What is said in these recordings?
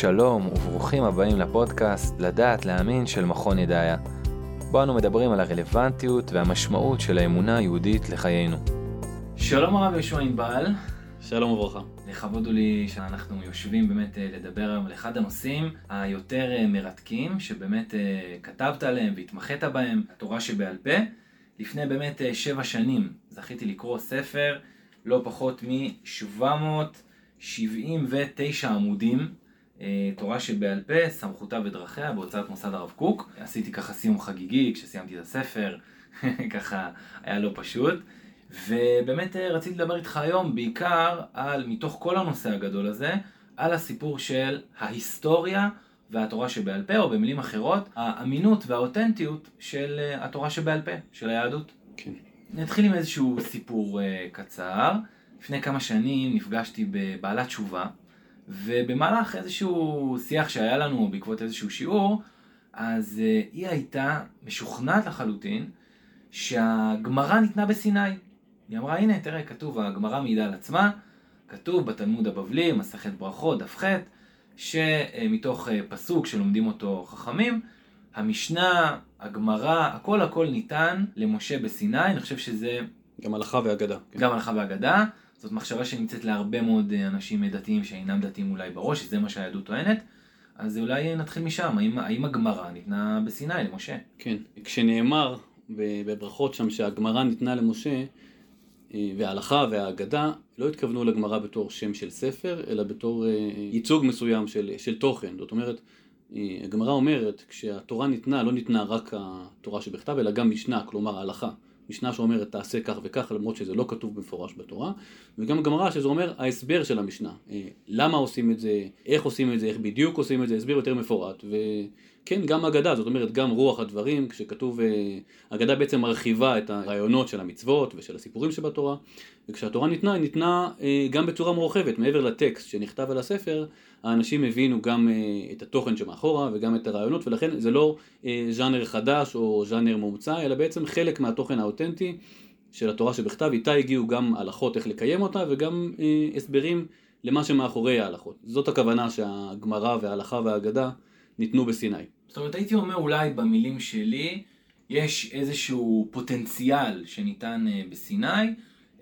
שלום וברוכים הבאים לפודקאסט לדעת להאמין של מכון ידעיה. בו אנו מדברים על הרלוונטיות והמשמעות של האמונה היהודית לחיינו. שלום הרב יהושע ענבל. שלום וברכה. לכבוד הוא לי שאנחנו יושבים באמת אה, לדבר היום על אחד הנושאים היותר אה, מרתקים, שבאמת אה, כתבת עליהם והתמחית בהם, התורה שבעל פה. לפני באמת שבע שנים זכיתי לקרוא ספר לא פחות מ-779 עמודים, תורה שבעל פה, סמכותה ודרכיה, בהוצאת מוסד הרב קוק. עשיתי ככה סיום חגיגי כשסיימתי את הספר, ככה היה לא פשוט. ובאמת אה, רציתי לדבר איתך היום בעיקר על, מתוך כל הנושא הגדול הזה, על הסיפור של ההיסטוריה והתורה שבעל פה, או במילים אחרות, האמינות והאותנטיות של אה, התורה שבעל פה, של היהדות. כן. נתחיל עם איזשהו סיפור uh, קצר. לפני כמה שנים נפגשתי בבעלת תשובה, ובמהלך איזשהו שיח שהיה לנו בעקבות איזשהו שיעור, אז uh, היא הייתה משוכנעת לחלוטין שהגמרא ניתנה בסיני. היא אמרה, הנה, תראה, כתוב, הגמרא מעידה על עצמה, כתוב בתלמוד הבבלי, מסכת ברכות, דף ח', שמתוך אה, פסוק שלומדים אותו חכמים, המשנה, הגמרא, הכל הכל ניתן למשה בסיני, אני חושב שזה... גם הלכה ואגדה. כן. גם הלכה ואגדה. זאת מחשבה שנמצאת להרבה מאוד אה, אנשים דתיים שאינם דתיים אולי בראש, שזה מה שהיהדות טוענת. אז אולי נתחיל משם, האם, האם הגמרא ניתנה בסיני למשה? כן, כשנאמר בברכות שם שהגמרא ניתנה למשה, אה, וההלכה והאגדה לא התכוונו לגמרא בתור שם של ספר, אלא בתור אה, ייצוג מסוים של, של תוכן. זאת אומרת, אה, הגמרא אומרת, כשהתורה ניתנה, לא ניתנה רק התורה שבכתב, אלא גם משנה, כלומר ההלכה. משנה שאומרת תעשה כך וכך, למרות שזה לא כתוב במפורש בתורה, וגם גמרא שזה אומר ההסבר של המשנה. למה עושים את זה, איך עושים את זה, איך בדיוק עושים את זה, הסבר יותר מפורט. וכן, גם אגדה, זאת אומרת, גם רוח הדברים, כשכתוב, אגדה בעצם מרחיבה את הרעיונות של המצוות ושל הסיפורים שבתורה, וכשהתורה ניתנה, היא ניתנה גם בצורה מורחבת, מעבר לטקסט שנכתב על הספר, האנשים הבינו גם את התוכן שמאחורה וגם את הרעיונות, ולכן זה לא ז'אנר חדש או ז'אנר מומצא, אלא בעצם חלק מהתוכן האותנטי של התורה שבכתב, איתה הגיעו גם הלכות איך לקיים אותה וגם הסברים למה שמאחורי ההלכות. זאת הכוונה שהגמרא וההלכה והאגדה ניתנו בסיני. זאת אומרת, הייתי אומר אולי במילים שלי, יש איזשהו פוטנציאל שניתן בסיני,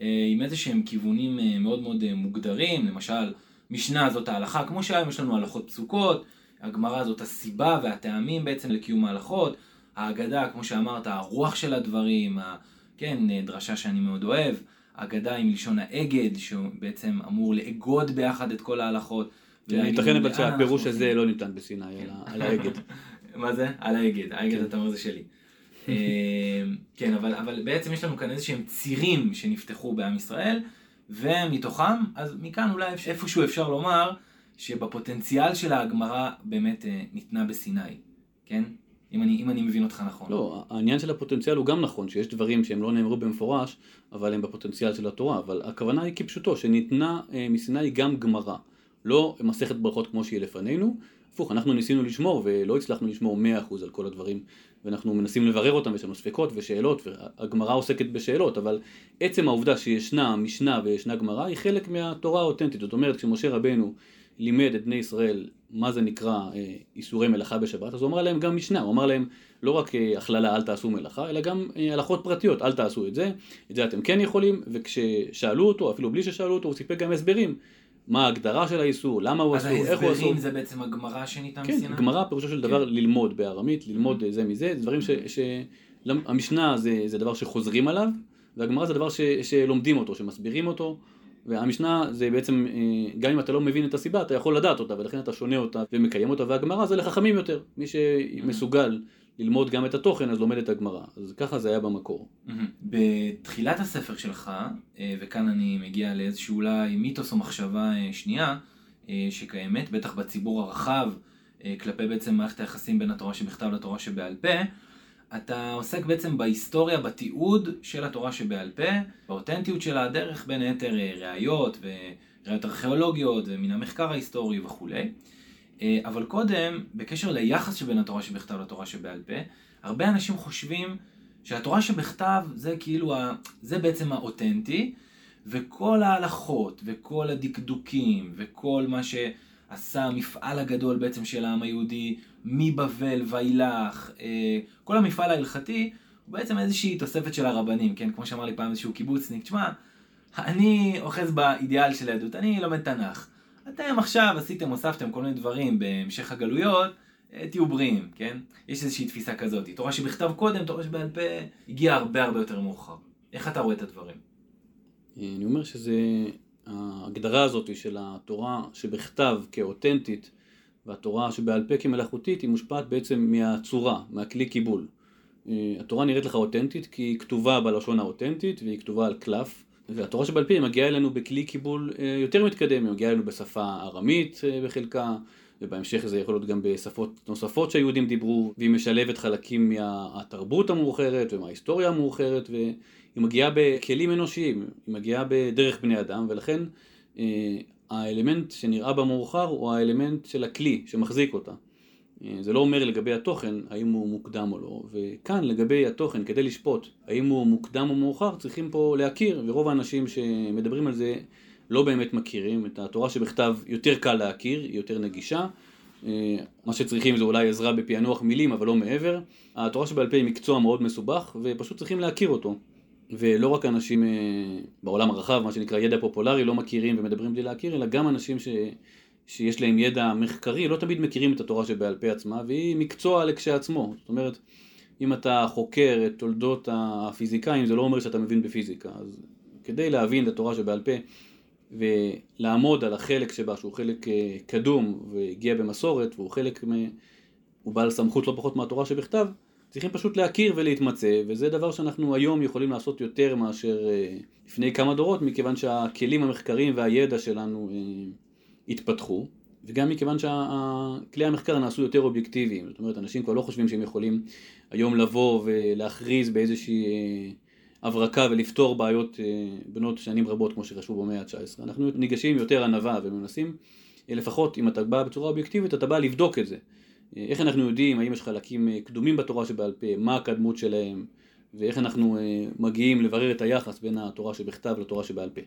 עם איזה שהם כיוונים מאוד מאוד מוגדרים, למשל, משנה זאת ההלכה, כמו שהיום יש לנו הלכות פסוקות, הגמרא זאת הסיבה והטעמים בעצם לקיום ההלכות, ההגדה, כמו שאמרת, הרוח של הדברים, ה... כן, דרשה שאני מאוד אוהב, אגדה עם לשון האגד, שבעצם אמור לאגוד ביחד את כל ההלכות. ייתכן אבל שהפירוש הזה לא ניתן בסיני, אלא על האגד. מה זה? על האגד, האגד כן. אתה אומר זה שלי. אה, כן, אבל בעצם יש לנו כאן איזה שהם צירים שנפתחו בעם ישראל, ומתוכם, אז מכאן אולי איפשהו אפשר לומר שבפוטנציאל של הגמרא באמת אה, ניתנה בסיני, כן? אם אני, אם אני מבין אותך נכון. לא, העניין של הפוטנציאל הוא גם נכון, שיש דברים שהם לא נאמרו במפורש, אבל הם בפוטנציאל של התורה, אבל הכוונה היא כפשוטו, שניתנה אה, מסיני גם גמרא, לא מסכת ברכות כמו שהיא לפנינו, הפוך, אנחנו ניסינו לשמור ולא הצלחנו לשמור 100% על כל הדברים, ואנחנו מנסים לברר אותם, יש לנו ספקות ושאלות, והגמרא עוסקת בשאלות, אבל עצם העובדה שישנה משנה וישנה גמרא היא חלק מהתורה האותנטית, זאת אומרת, כשמשה רבנו לימד את בני ישראל מה זה נקרא אה, איסורי מלאכה בשבת, אז הוא אמר להם גם משנה, הוא אמר להם לא רק אה, הכללה אל תעשו מלאכה, אלא גם אה, הלכות פרטיות, אל תעשו את זה, את זה אתם כן יכולים, וכששאלו אותו, אפילו בלי ששאלו אותו, הוא סיפק גם הסברים. מה ההגדרה של האיסור, למה הוא אסור, איך הוא אסור. אז ההסברים זה בעצם הגמרא שניתן כן, מסיני? כן, גמרא פירושו של דבר כן. ללמוד בארמית, ללמוד mm-hmm. זה מזה, דברים ש... ש... המשנה זה, זה דבר שחוזרים עליו, והגמרא זה דבר ש, שלומדים אותו, שמסבירים אותו, והמשנה זה בעצם, אה, גם אם אתה לא מבין את הסיבה, אתה יכול לדעת אותה, ולכן אתה שונה אותה ומקיים אותה, והגמרא זה לחכמים יותר, מי שמסוגל ללמוד גם את התוכן, אז לומד את הגמרא. אז ככה זה היה במקור. בתחילת הספר שלך, אה, וכאן אני מגיע לאיזשהו אולי מיתוס או מחשבה אה, שנייה, שקיימת, בטח בציבור הרחב, כלפי בעצם מערכת היחסים בין התורה שבכתב לתורה שבעל פה, אתה עוסק בעצם בהיסטוריה, בתיעוד של התורה שבעל פה, באותנטיות של הדרך, בין היתר אה, ראיות וראיות ארכיאולוגיות ומן המחקר ההיסטורי וכולי. אה, אבל קודם, בקשר ליחס שבין התורה שבכתב לתורה שבעל פה, הרבה אנשים חושבים שהתורה שבכתב זה כאילו, ה... זה בעצם האותנטי, וכל ההלכות וכל הדקדוקים וכל מה ש... עשה המפעל הגדול בעצם של העם היהודי, מבבל ואילך, אה, כל המפעל ההלכתי, הוא בעצם איזושהי תוספת של הרבנים, כן? כמו שאמר לי פעם איזשהו קיבוצניק, תשמע, אני אוחז באידיאל של היהדות, אני לומד תנ"ך. אתם עכשיו עשיתם, הוספתם כל מיני דברים בהמשך הגלויות, אה, תהיו בריאים, כן? יש איזושהי תפיסה כזאת. תורה שבכתב קודם, תורה שבעל פה, הגיעה הרבה הרבה יותר מאוחר. איך אתה רואה את הדברים? אני אומר שזה, ההגדרה הזאת של התורה שבכתב כאותנטית והתורה שבעל פה כמלאכותית היא מושפעת בעצם מהצורה, מהכלי קיבול. אה, התורה נראית לך אותנטית כי היא כתובה בלשון האותנטית והיא כתובה על קלף והתורה שבעל פה מגיעה אלינו בכלי קיבול אה, יותר מתקדם, היא מגיעה אלינו בשפה ארמית אה, בחלקה ובהמשך זה יכול להיות גם בשפות נוספות שהיהודים דיברו והיא משלבת חלקים מהתרבות המאוחרת ומההיסטוריה המאוחרת והיא מגיעה בכלים אנושיים, היא מגיעה בדרך בני אדם ולכן האלמנט שנראה במאוחר הוא האלמנט של הכלי שמחזיק אותה. אה, זה לא אומר לגבי התוכן האם הוא מוקדם או לא, וכאן לגבי התוכן כדי לשפוט האם הוא מוקדם או מאוחר צריכים פה להכיר, ורוב האנשים שמדברים על זה לא באמת מכירים, את התורה שבכתב יותר קל להכיר, היא יותר נגישה, אה, מה שצריכים זה אולי עזרה בפענוח מילים אבל לא מעבר, התורה שבעל פה היא מקצוע מאוד מסובך ופשוט צריכים להכיר אותו. ולא רק אנשים אה, בעולם הרחב, מה שנקרא ידע פופולרי, לא מכירים ומדברים בלי להכיר, אלא גם אנשים ש... שיש להם ידע מחקרי, לא תמיד מכירים את התורה שבעל פה עצמה, והיא מקצוע לכשעצמו. זאת אומרת, אם אתה חוקר את תולדות הפיזיקאים, זה לא אומר שאתה מבין בפיזיקה. אז כדי להבין את התורה שבעל פה ולעמוד על החלק שבה, שהוא חלק אה, קדום והגיע במסורת, והוא חלק, מ... הוא בעל סמכות לא פחות מהתורה שבכתב, צריכים פשוט להכיר ולהתמצא, וזה דבר שאנחנו היום יכולים לעשות יותר מאשר אה, לפני כמה דורות, מכיוון שהכלים המחקריים והידע שלנו אה, התפתחו, וגם מכיוון שכלי המחקר נעשו יותר אובייקטיביים, זאת אומרת, אנשים כבר לא חושבים שהם יכולים היום לבוא ולהכריז באיזושהי אה, הברקה ולפתור בעיות בנות שנים רבות כמו שחשבו במאה ה-19. אנחנו ניגשים יותר ענווה ומנסים, לפחות אם אתה בא בצורה אובייקטיבית, אתה בא לבדוק את זה. איך אנחנו יודעים האם יש חלקים אה, קדומים בתורה שבעל פה, מה הקדמות שלהם, ואיך אנחנו אה, מגיעים לברר את היחס בין התורה שבכתב לתורה שבעל פה.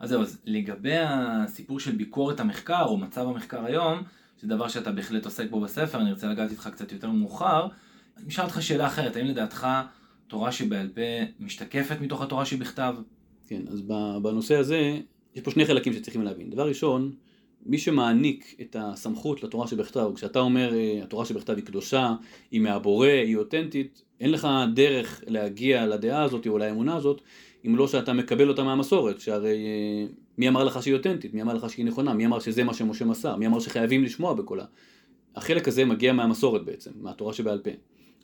אז זהו, אז לגבי הסיפור של ביקורת המחקר, או מצב המחקר היום, זה דבר שאתה בהחלט עוסק בו בספר, אני רוצה לגעת איתך קצת יותר מאוחר. אני אשאל אותך שאלה אחרת, האם לדעתך תורה שבעל פה משתקפת מתוך התורה שבכתב? כן, אז בנושא הזה, יש פה שני חלקים שצריכים להבין. דבר ראשון, מי שמעניק את הסמכות לתורה שבכתב, כשאתה אומר אה, התורה שבכתב היא קדושה, היא מהבורא, היא אותנטית, אין לך דרך להגיע לדעה הזאת או לאמונה הזאת, אם לא שאתה מקבל אותה מהמסורת, שהרי אה, מי אמר לך שהיא אותנטית, מי אמר לך שהיא נכונה, מי אמר שזה מה שמשה מסר, מי אמר שחייבים לשמוע בקולה. החלק הזה מגיע מהמסורת בעצם, מהתורה שבעל פה.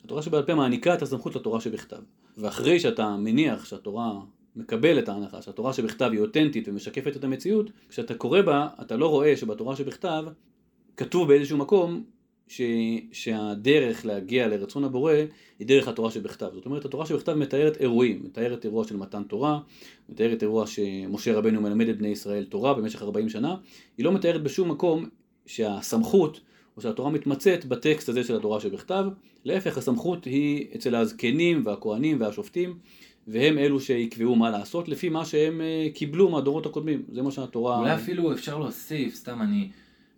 התורה שבעל פה מעניקה את הסמכות לתורה שבכתב. ואחרי שאתה מניח שהתורה מקבל את ההנחה שהתורה שבכתב היא אותנטית ומשקפת את המציאות, כשאתה קורא בה, אתה לא רואה שבתורה שבכתב כתוב באיזשהו מקום ש... שהדרך להגיע לרצון הבורא היא דרך התורה שבכתב. זאת אומרת, התורה שבכתב מתארת אירועים, מתארת אירוע של מתן תורה, מתארת אירוע שמשה רבנו מלמד את בני ישראל תורה במשך 40 שנה, היא לא מתארת בשום מקום שהסמכות או שהתורה מתמצאת בטקסט הזה של התורה שבכתב, להפך הסמכות היא אצל הזקנים והכהנים והשופטים והם אלו שיקבעו מה לעשות לפי מה שהם אה, קיבלו מהדורות הקודמים. זה מה שהתורה... אולי אפילו אפשר להוסיף, סתם אני...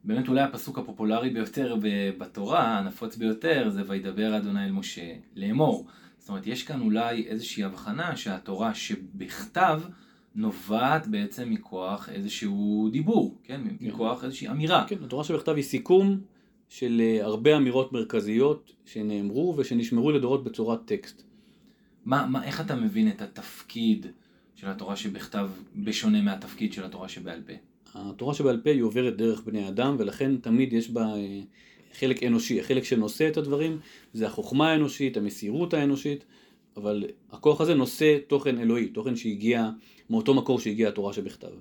באמת אולי הפסוק הפופולרי ביותר בתורה, הנפוץ ביותר, זה וידבר אדוני אל משה לאמור. זאת אומרת, יש כאן אולי איזושהי הבחנה שהתורה שבכתב נובעת בעצם מכוח איזשהו דיבור, כן? כן. מכוח איזושהי אמירה. כן, התורה שבכתב היא סיכום של אה, הרבה אמירות מרכזיות שנאמרו ושנשמרו לדורות בצורת טקסט. מה, מה, איך אתה מבין את התפקיד של התורה שבכתב בשונה מהתפקיד של התורה שבעל פה? התורה שבעל פה היא עוברת דרך בני אדם ולכן תמיד יש בה אה, חלק אנושי, החלק שנושא את הדברים זה החוכמה האנושית, המסירות האנושית, אבל הכוח הזה נושא תוכן אלוהי, תוכן שהגיע מאותו מקור שהגיע התורה שבכתב.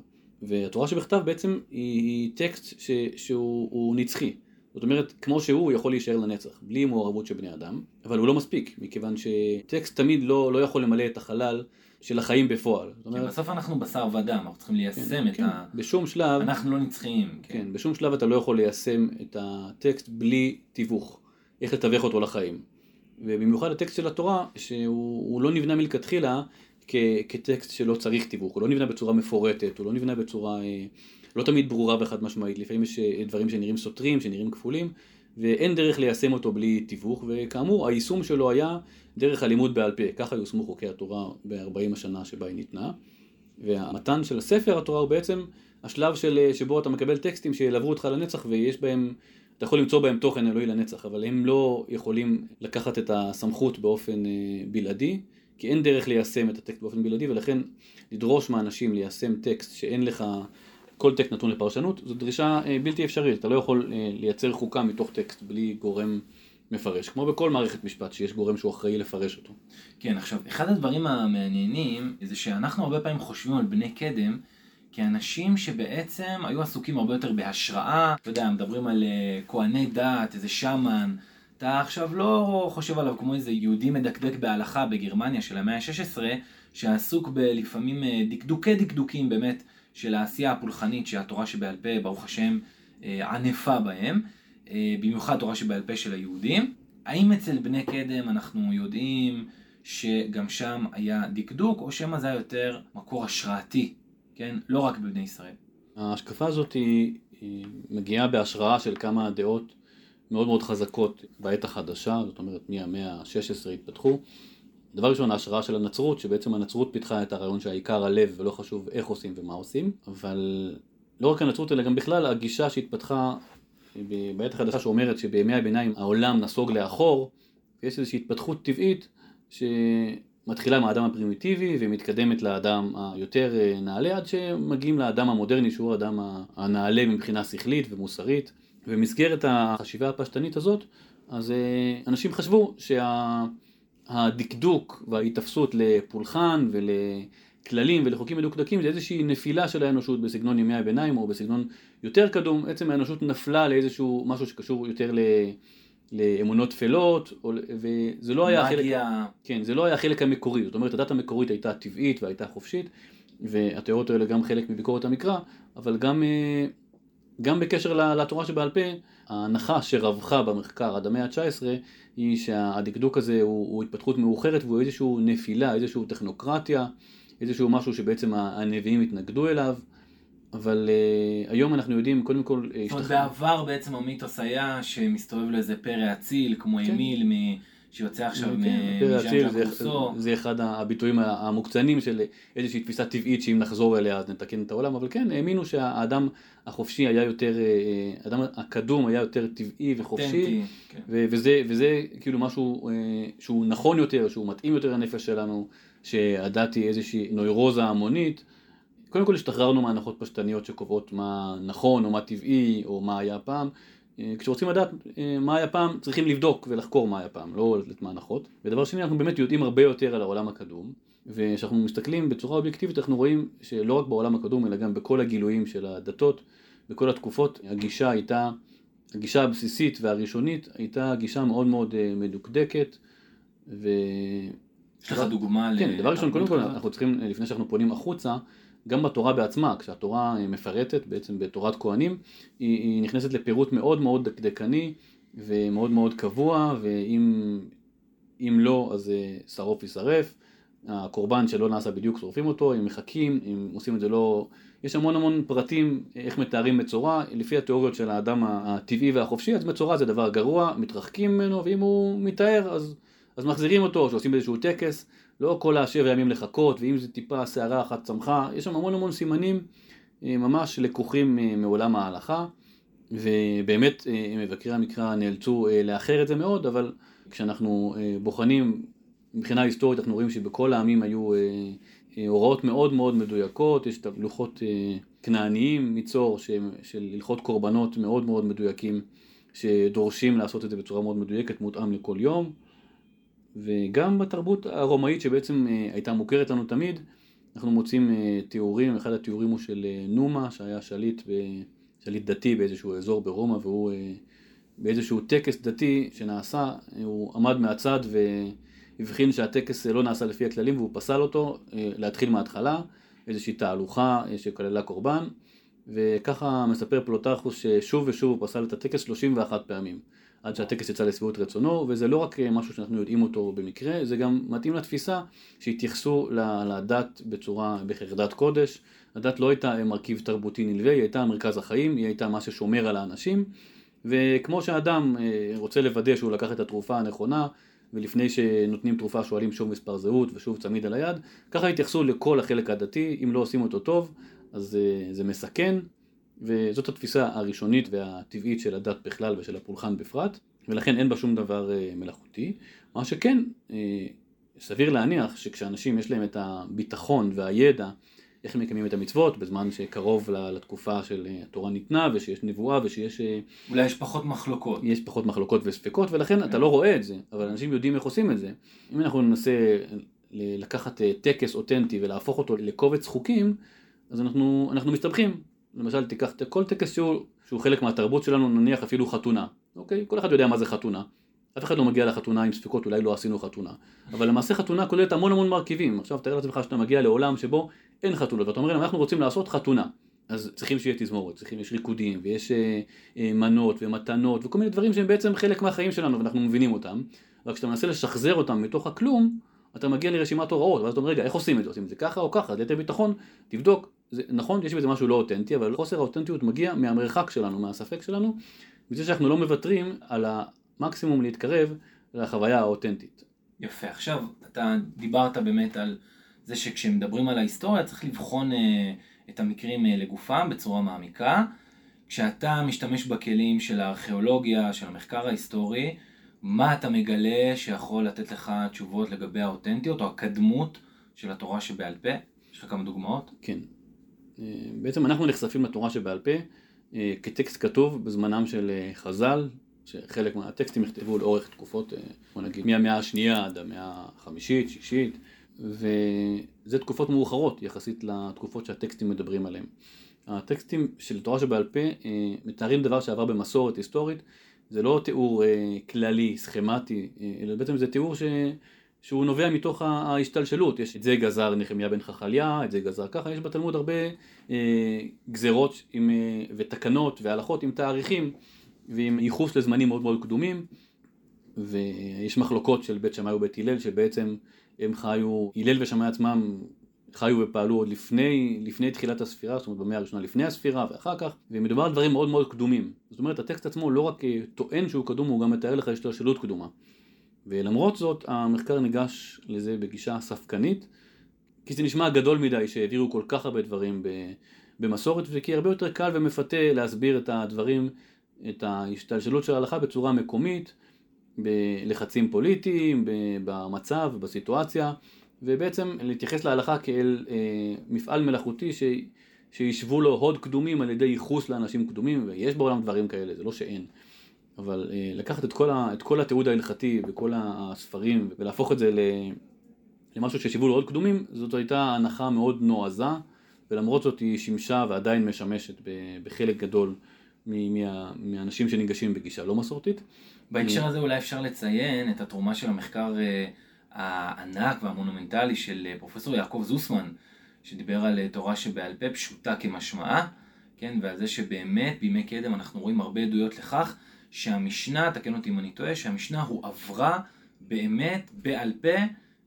והתורה שבכתב בעצם היא, היא טקסט ש, שהוא נצחי. זאת אומרת, כמו שהוא, הוא יכול להישאר לנצח, בלי מעורבות של בני אדם, אבל הוא לא מספיק, מכיוון שטקסט תמיד לא, לא יכול למלא את החלל של החיים בפועל. זאת אומרת, כן, בסוף אנחנו בשר ודם, אנחנו צריכים ליישם כן, את כן. ה... בשום שלב... אנחנו לא נצחיים. כן. כן, בשום שלב אתה לא יכול ליישם את הטקסט בלי תיווך, איך לתווך אותו לחיים. ובמיוחד הטקסט של התורה, שהוא לא נבנה מלכתחילה כ- כטקסט שלא צריך תיווך, הוא לא נבנה בצורה מפורטת, הוא לא נבנה בצורה... אה, לא תמיד ברורה וחד משמעית, לפעמים יש דברים שנראים סותרים, שנראים כפולים, ואין דרך ליישם אותו בלי תיווך, וכאמור היישום שלו היה דרך הלימוד בעל פה, ככה יושמו חוקי התורה ב-40 השנה שבה היא ניתנה, והמתן של ספר התורה הוא בעצם השלב של, שבו אתה מקבל טקסטים שילוו אותך לנצח ויש בהם, אתה יכול למצוא בהם תוכן אלוהי לנצח, אבל הם לא יכולים לקחת את הסמכות באופן אה, בלעדי, כי אין דרך ליישם את הטקסט באופן בלעדי, ולכן לדרוש מאנשים ליישם טקסט שאין לך כל טקסט נתון לפרשנות, זו דרישה אה, בלתי אפשרית, אתה לא יכול אה, לייצר חוקה מתוך טקסט בלי גורם מפרש, כמו בכל מערכת משפט שיש גורם שהוא אחראי לפרש אותו. כן, עכשיו, אחד הדברים המעניינים זה שאנחנו הרבה פעמים חושבים על בני קדם כאנשים שבעצם היו עסוקים הרבה יותר בהשראה, אתה יודע, מדברים על אה, כהני דת, איזה שמן, אתה עכשיו לא חושב עליו כמו איזה יהודי מדקדק בהלכה בגרמניה של המאה ה-16, שעסוק בלפעמים דקדוקי דקדוקים באמת. של העשייה הפולחנית שהתורה שבעל פה, ברוך השם, אה, ענפה בהם, אה, במיוחד תורה שבעל פה של היהודים. האם אצל בני קדם אנחנו יודעים שגם שם היה דקדוק, או שמא זה היה יותר מקור השראתי, כן? לא רק בבני ישראל. ההשקפה הזאת היא, היא מגיעה בהשראה של כמה דעות מאוד מאוד חזקות בעת החדשה, זאת אומרת מהמאה ה-16 התפתחו. דבר ראשון, ההשראה של הנצרות, שבעצם הנצרות פיתחה את הרעיון שהעיקר הלב ולא חשוב איך עושים ומה עושים, אבל לא רק הנצרות אלא גם בכלל הגישה שהתפתחה בעת החדשה שאומרת שבימי הביניים העולם נסוג לאחור, ויש איזושהי התפתחות טבעית שמתחילה מהאדם הפרימיטיבי ומתקדמת לאדם היותר אה, נעלה עד שמגיעים לאדם המודרני שהוא האדם הנעלה מבחינה שכלית ומוסרית. ובמסגרת החשיבה הפשטנית הזאת, אז אה, אנשים חשבו שה... הדקדוק וההיתפסות לפולחן ולכללים ולחוקים מדוקדקים זה איזושהי נפילה של האנושות בסגנון ימי הביניים או בסגנון יותר קדום, עצם האנושות נפלה לאיזשהו משהו שקשור יותר ל... לאמונות טפלות, וזה לא היה החלק, כן, זה לא היה החלק המקורי, זאת אומרת הדת המקורית הייתה טבעית והייתה חופשית, והתיאוריות האלה גם חלק מביקורת המקרא, אבל גם, אה, גם בקשר לתורה שבעל פה, ההנחה שרווחה במחקר עד המאה ה-19 היא שהדקדוק הזה הוא, הוא התפתחות מאוחרת והוא איזושהי נפילה, איזושהי טכנוקרטיה, איזשהו משהו שבעצם הנביאים התנגדו אליו, אבל uh, היום אנחנו יודעים קודם כל... זאת אומרת בעבר בעצם המיתוס היה שמסתובב לאיזה פרא אציל כמו כן. אמיל מ... שיוצא עכשיו כן, מז'אן ז'אק רוסו. זה אחד הביטויים המוקצנים של איזושהי תפיסה טבעית שאם נחזור אליה אז נתקן את העולם, אבל כן, האמינו שהאדם החופשי היה יותר, אה, אה, האדם הקדום היה יותר טבעי וחופשי, כן. וזה, וזה כאילו משהו אה, שהוא נכון יותר, שהוא מתאים יותר לנפש שלנו, שהדת היא איזושהי נוירוזה המונית. קודם כל השתחררנו מהנחות פשטניות שקובעות מה נכון או מה טבעי או מה היה פעם. אה, כשרוצים לדעת אה, מה היה פעם, צריכים לבדוק ולחקור מה היה פעם, לא לתת מהנחות. ודבר שני, אנחנו באמת יודעים הרבה יותר על העולם הקדום, וכשאנחנו מסתכלים בצורה אובייקטיבית, אנחנו רואים שלא רק בעולם הקדום, אלא גם בכל הגילויים של הדתות, בכל התקופות, הגישה הייתה, הגישה הבסיסית והראשונית הייתה גישה מאוד מאוד אה, מדוקדקת, ו... יש לך דוגמה כן, דבר ראשון, קודם כל אנחנו צריכים, לפני שאנחנו פונים החוצה, גם בתורה בעצמה, כשהתורה מפרטת, בעצם בתורת כהנים, היא, היא נכנסת לפירוט מאוד מאוד דקדקני ומאוד מאוד קבוע, ואם לא, אז אה, שרוף יישרף. הקורבן שלא נעשה בדיוק שורפים אותו, אם מחכים, אם עושים את זה לא... יש המון המון פרטים איך מתארים מצורע, לפי התיאוריות של האדם הטבעי והחופשי, אז מצורע זה דבר גרוע, מתרחקים ממנו, ואם הוא מתאר אז, אז מחזירים אותו, שעושים איזשהו טקס, לא כל השבע ימים לחכות, ואם זה טיפה שערה אחת צמחה, יש שם המון המון סימנים אה, ממש לקוחים אה, מעולם ההלכה, ובאמת אה, מבקרי המקרא נאלצו לאחר את זה מאוד, אבל כשאנחנו בוחנים מבחינה היסטורית אנחנו רואים שבכל העמים היו הוראות מאוד מאוד מדויקות, יש את לוחות כנעניים מצור של הלכות קורבנות מאוד מאוד מדויקים שדורשים לעשות את זה בצורה מאוד מדויקת, מותאם לכל יום. וגם בתרבות הרומאית שבעצם אה, הייתה מוכרת לנו תמיד, אנחנו מוצאים אה, תיאורים, אחד התיאורים הוא של אה, נומה שהיה שליט, ב, שליט דתי באיזשהו אזור ברומא והוא באיזשהו טקס דתי שנעשה, הוא עמד מהצד והבחין שהטקס לא נעשה לפי הכללים והוא פסל אותו להתחיל מההתחלה, איזושהי תהלוכה שכללה קורבן וככה מספר פלוטרכוס ששוב ושוב הוא פסל את הטקס 31 פעמים. עד שהטקס יצא לשביעות רצונו, וזה לא רק משהו שאנחנו יודעים אותו במקרה, זה גם מתאים לתפיסה שהתייחסו לדת בצורה, בחרדת קודש. הדת לא הייתה מרכיב תרבותי נלווה, היא הייתה מרכז החיים, היא הייתה מה ששומר על האנשים, וכמו שאדם אה, רוצה לוודא שהוא לקח את התרופה הנכונה, ולפני שנותנים תרופה שואלים שוב מספר זהות ושוב צמיד על היד, ככה התייחסו לכל החלק הדתי, אם לא עושים אותו טוב, אז אה, זה מסכן, וזאת התפיסה הראשונית והטבעית של הדת בכלל ושל הפולחן בפרט, ולכן אין בה שום דבר אה, מלאכותי. מה שכן, אה, סביר להניח שכשאנשים יש להם את הביטחון והידע איך הם מקיימים את המצוות בזמן שקרוב לתקופה של אה, התורה ניתנה ושיש נבואה ושיש... אולי יש פחות מחלוקות. יש פחות מחלוקות וספקות ולכן אתה לא רואה את זה, אבל אנשים יודעים איך עושים את זה. אם אנחנו ננסה לקחת טקס אותנטי ולהפוך אותו לקובץ חוקים, אז אנחנו, אנחנו מסתבכים. למשל תיקח כל טקס שהוא, שהוא חלק מהתרבות שלנו, נניח אפילו חתונה, אוקיי? כל אחד יודע מה זה חתונה. אף אחד לא מגיע לחתונה עם ספקות, אולי לא עשינו חתונה. אבל למעשה חתונה כוללת המון המון מרכיבים. עכשיו תאר לעצמך שאתה מגיע לעולם שבו אין חתונות, ואתה אומר אנחנו רוצים לעשות חתונה. אז צריכים שיהיה תזמורת, צריכים, יש ריקודים, ויש אה, אה, מנות ומתנות, וכל מיני דברים שהם בעצם חלק מהחיים שלנו, ואנחנו מבינים אותם. רק כשאתה מנסה לשחזר אותם מתוך הכלום, אתה מגיע לרשימת הוראות, ואז אתה אומר, רגע, איך עושים את זה? עושים את זה ככה או ככה? ליתר ביטחון, תבדוק. זה, נכון, יש בזה משהו לא אותנטי, אבל חוסר האותנטיות מגיע מהמרחק שלנו, מהספק שלנו, מזה שאנחנו לא מוותרים על המקסימום להתקרב לחוויה האותנטית. יפה, עכשיו אתה דיברת באמת על זה שכשמדברים על ההיסטוריה צריך לבחון אה, את המקרים אה, לגופם בצורה מעמיקה. כשאתה משתמש בכלים של הארכיאולוגיה, של המחקר ההיסטורי, מה אתה מגלה שיכול לתת לך תשובות לגבי האותנטיות או הקדמות של התורה שבעל פה? יש לך כמה דוגמאות? כן. אה, בעצם אנחנו נחשפים לתורה שבעל פה אה, כטקסט כתוב בזמנם של אה, חז"ל, שחלק מהטקסטים נכתבו לאורך תקופות, בוא נגיד, מהמאה השנייה עד המאה החמישית, שישית, וזה תקופות מאוחרות יחסית לתקופות שהטקסטים מדברים עליהם. הטקסטים של תורה שבעל פה מתארים דבר שעבר במסורת היסטורית זה לא תיאור אה, כללי, סכמטי, אה, אלא בעצם זה תיאור ש... שהוא נובע מתוך ההשתלשלות, יש את זה גזר נחמיה בן חכליה, את זה גזר ככה, יש בתלמוד הרבה אה, גזרות עם, אה, ותקנות והלכות עם תאריכים ועם ייחוס לזמנים מאוד מאוד קדומים. ויש מחלוקות של בית שמאי ובית הלל שבעצם הם חיו, הלל ושמאי עצמם חיו ופעלו עוד לפני, לפני תחילת הספירה, זאת אומרת במאה הראשונה לפני הספירה ואחר כך, ומדובר על דברים מאוד מאוד קדומים. זאת אומרת, הטקסט עצמו לא רק אה, טוען שהוא קדום, הוא גם מתאר לך השתלשלות קדומה. ולמרות זאת, המחקר ניגש לזה בגישה ספקנית, כי זה נשמע גדול מדי שהעבירו כל כך הרבה דברים במסורת, וכי הרבה יותר קל ומפתה להסביר את הדברים, את ההשתלשלות של ההלכה בצורה מקומית, בלחצים פוליטיים, במצב, בסיטואציה. ובעצם להתייחס להלכה כאל אה, מפעל מלאכותי ש, שישבו לו הוד קדומים על ידי ייחוס לאנשים קדומים, ויש בעולם דברים כאלה, זה לא שאין. אבל אה, לקחת את כל, ה, את כל התיעוד ההלכתי וכל הספרים ולהפוך את זה ל, למשהו שישבו לו הוד קדומים, זאת הייתה הנחה מאוד נועזה, ולמרות זאת היא שימשה ועדיין משמשת בחלק גדול מה, מהאנשים שניגשים בגישה לא מסורתית. בהקשר הזה אולי אפשר לציין את התרומה של המחקר אה, הענק והמונומנטלי של אה, פרופסור יעקב זוסמן, שדיבר על אה, תורה שבעל פה פשוטה כמשמעה, כן, ועל זה שבאמת בימי קדם אנחנו רואים הרבה עדויות לכך שהמשנה, תקן אותי אם אני טועה, שהמשנה הועברה באמת בעל פה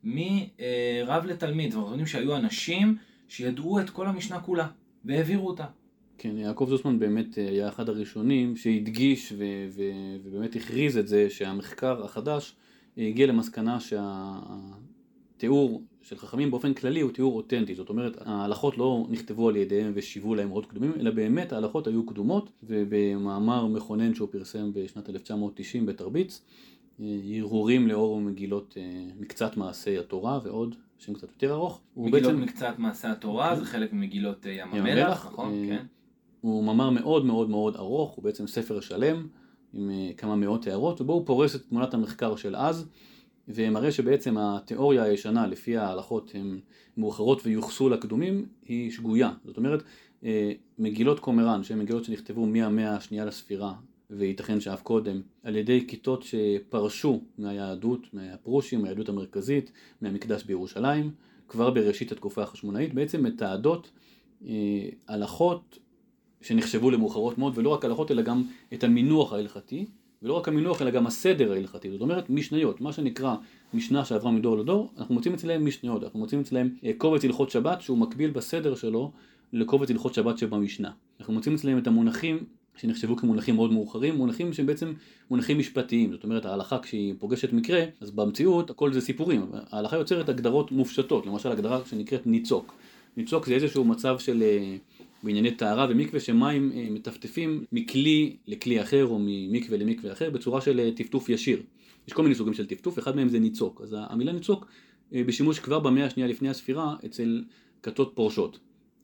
מרב לתלמיד. ואנחנו יודעים שהיו אנשים שידעו את כל המשנה כולה והעבירו אותה. כן, יעקב זוסמן באמת אה, היה אחד הראשונים שהדגיש ו- ו- ובאמת הכריז את זה שהמחקר החדש הגיע למסקנה שהתיאור של חכמים באופן כללי הוא תיאור אותנטי, זאת אומרת ההלכות לא נכתבו על ידיהם ושיוו להם עוד קדומים, אלא באמת ההלכות היו קדומות, ובמאמר מכונן שהוא פרסם בשנת 1990 בתרביץ, הרהורים לאור מגילות אה, מקצת מעשי התורה ועוד, שם קצת יותר ארוך. מגילות בעצם... מקצת מעשי התורה זה חלק ממגילות אה, ים המלח, נכון? אה, כן. הוא מאמר מאוד מאוד מאוד ארוך, הוא בעצם ספר שלם. עם אה, כמה מאות הערות, ובו הוא פורס את תמונת המחקר של אז, ומראה שבעצם התיאוריה הישנה לפי ההלכות הן מאוחרות ויוחסו לקדומים היא שגויה. זאת אומרת, אה, מגילות קומראן, שהן מגילות שנכתבו מהמאה השנייה לספירה, וייתכן שאף קודם, על ידי כיתות שפרשו מהיהדות, מהפרושים, מהיהדות המרכזית, מהמקדש בירושלים, כבר בראשית התקופה החשמונאית, בעצם מתעדות אה, הלכות שנחשבו למאוחרות מאוד, ולא רק הלכות אלא גם את המינוח ההלכתי, ולא רק המינוח אלא גם הסדר ההלכתי, זאת אומרת משניות, מה שנקרא משנה שעברה מדור לדור, אנחנו מוצאים אצלם משניות, אנחנו מוצאים אצלם אה, קובץ הלכות שבת שהוא מקביל בסדר שלו לקובץ הלכות שבת שבמשנה. אנחנו מוצאים אצלם את המונחים שנחשבו כמונחים מאוד מאוחרים, מונחים שהם בעצם מונחים משפטיים, זאת אומרת ההלכה כשהיא פוגשת מקרה, אז במציאות הכל זה סיפורים, ההלכה יוצרת הגדרות מופשטות, למשל הגדרה שנקראת ניצוק. ניצוק זה איזשהו מצב של אה, בענייני טהרה ומקווה שמים אה, מטפטפים מכלי לכלי אחר או ממקווה למקווה אחר בצורה של אה, טפטוף ישיר. יש כל מיני סוגים של טפטוף, אחד מהם זה ניצוק. אז המילה ניצוק בשימוש כבר במאה השנייה לפני הספירה אצל כתות פורשות.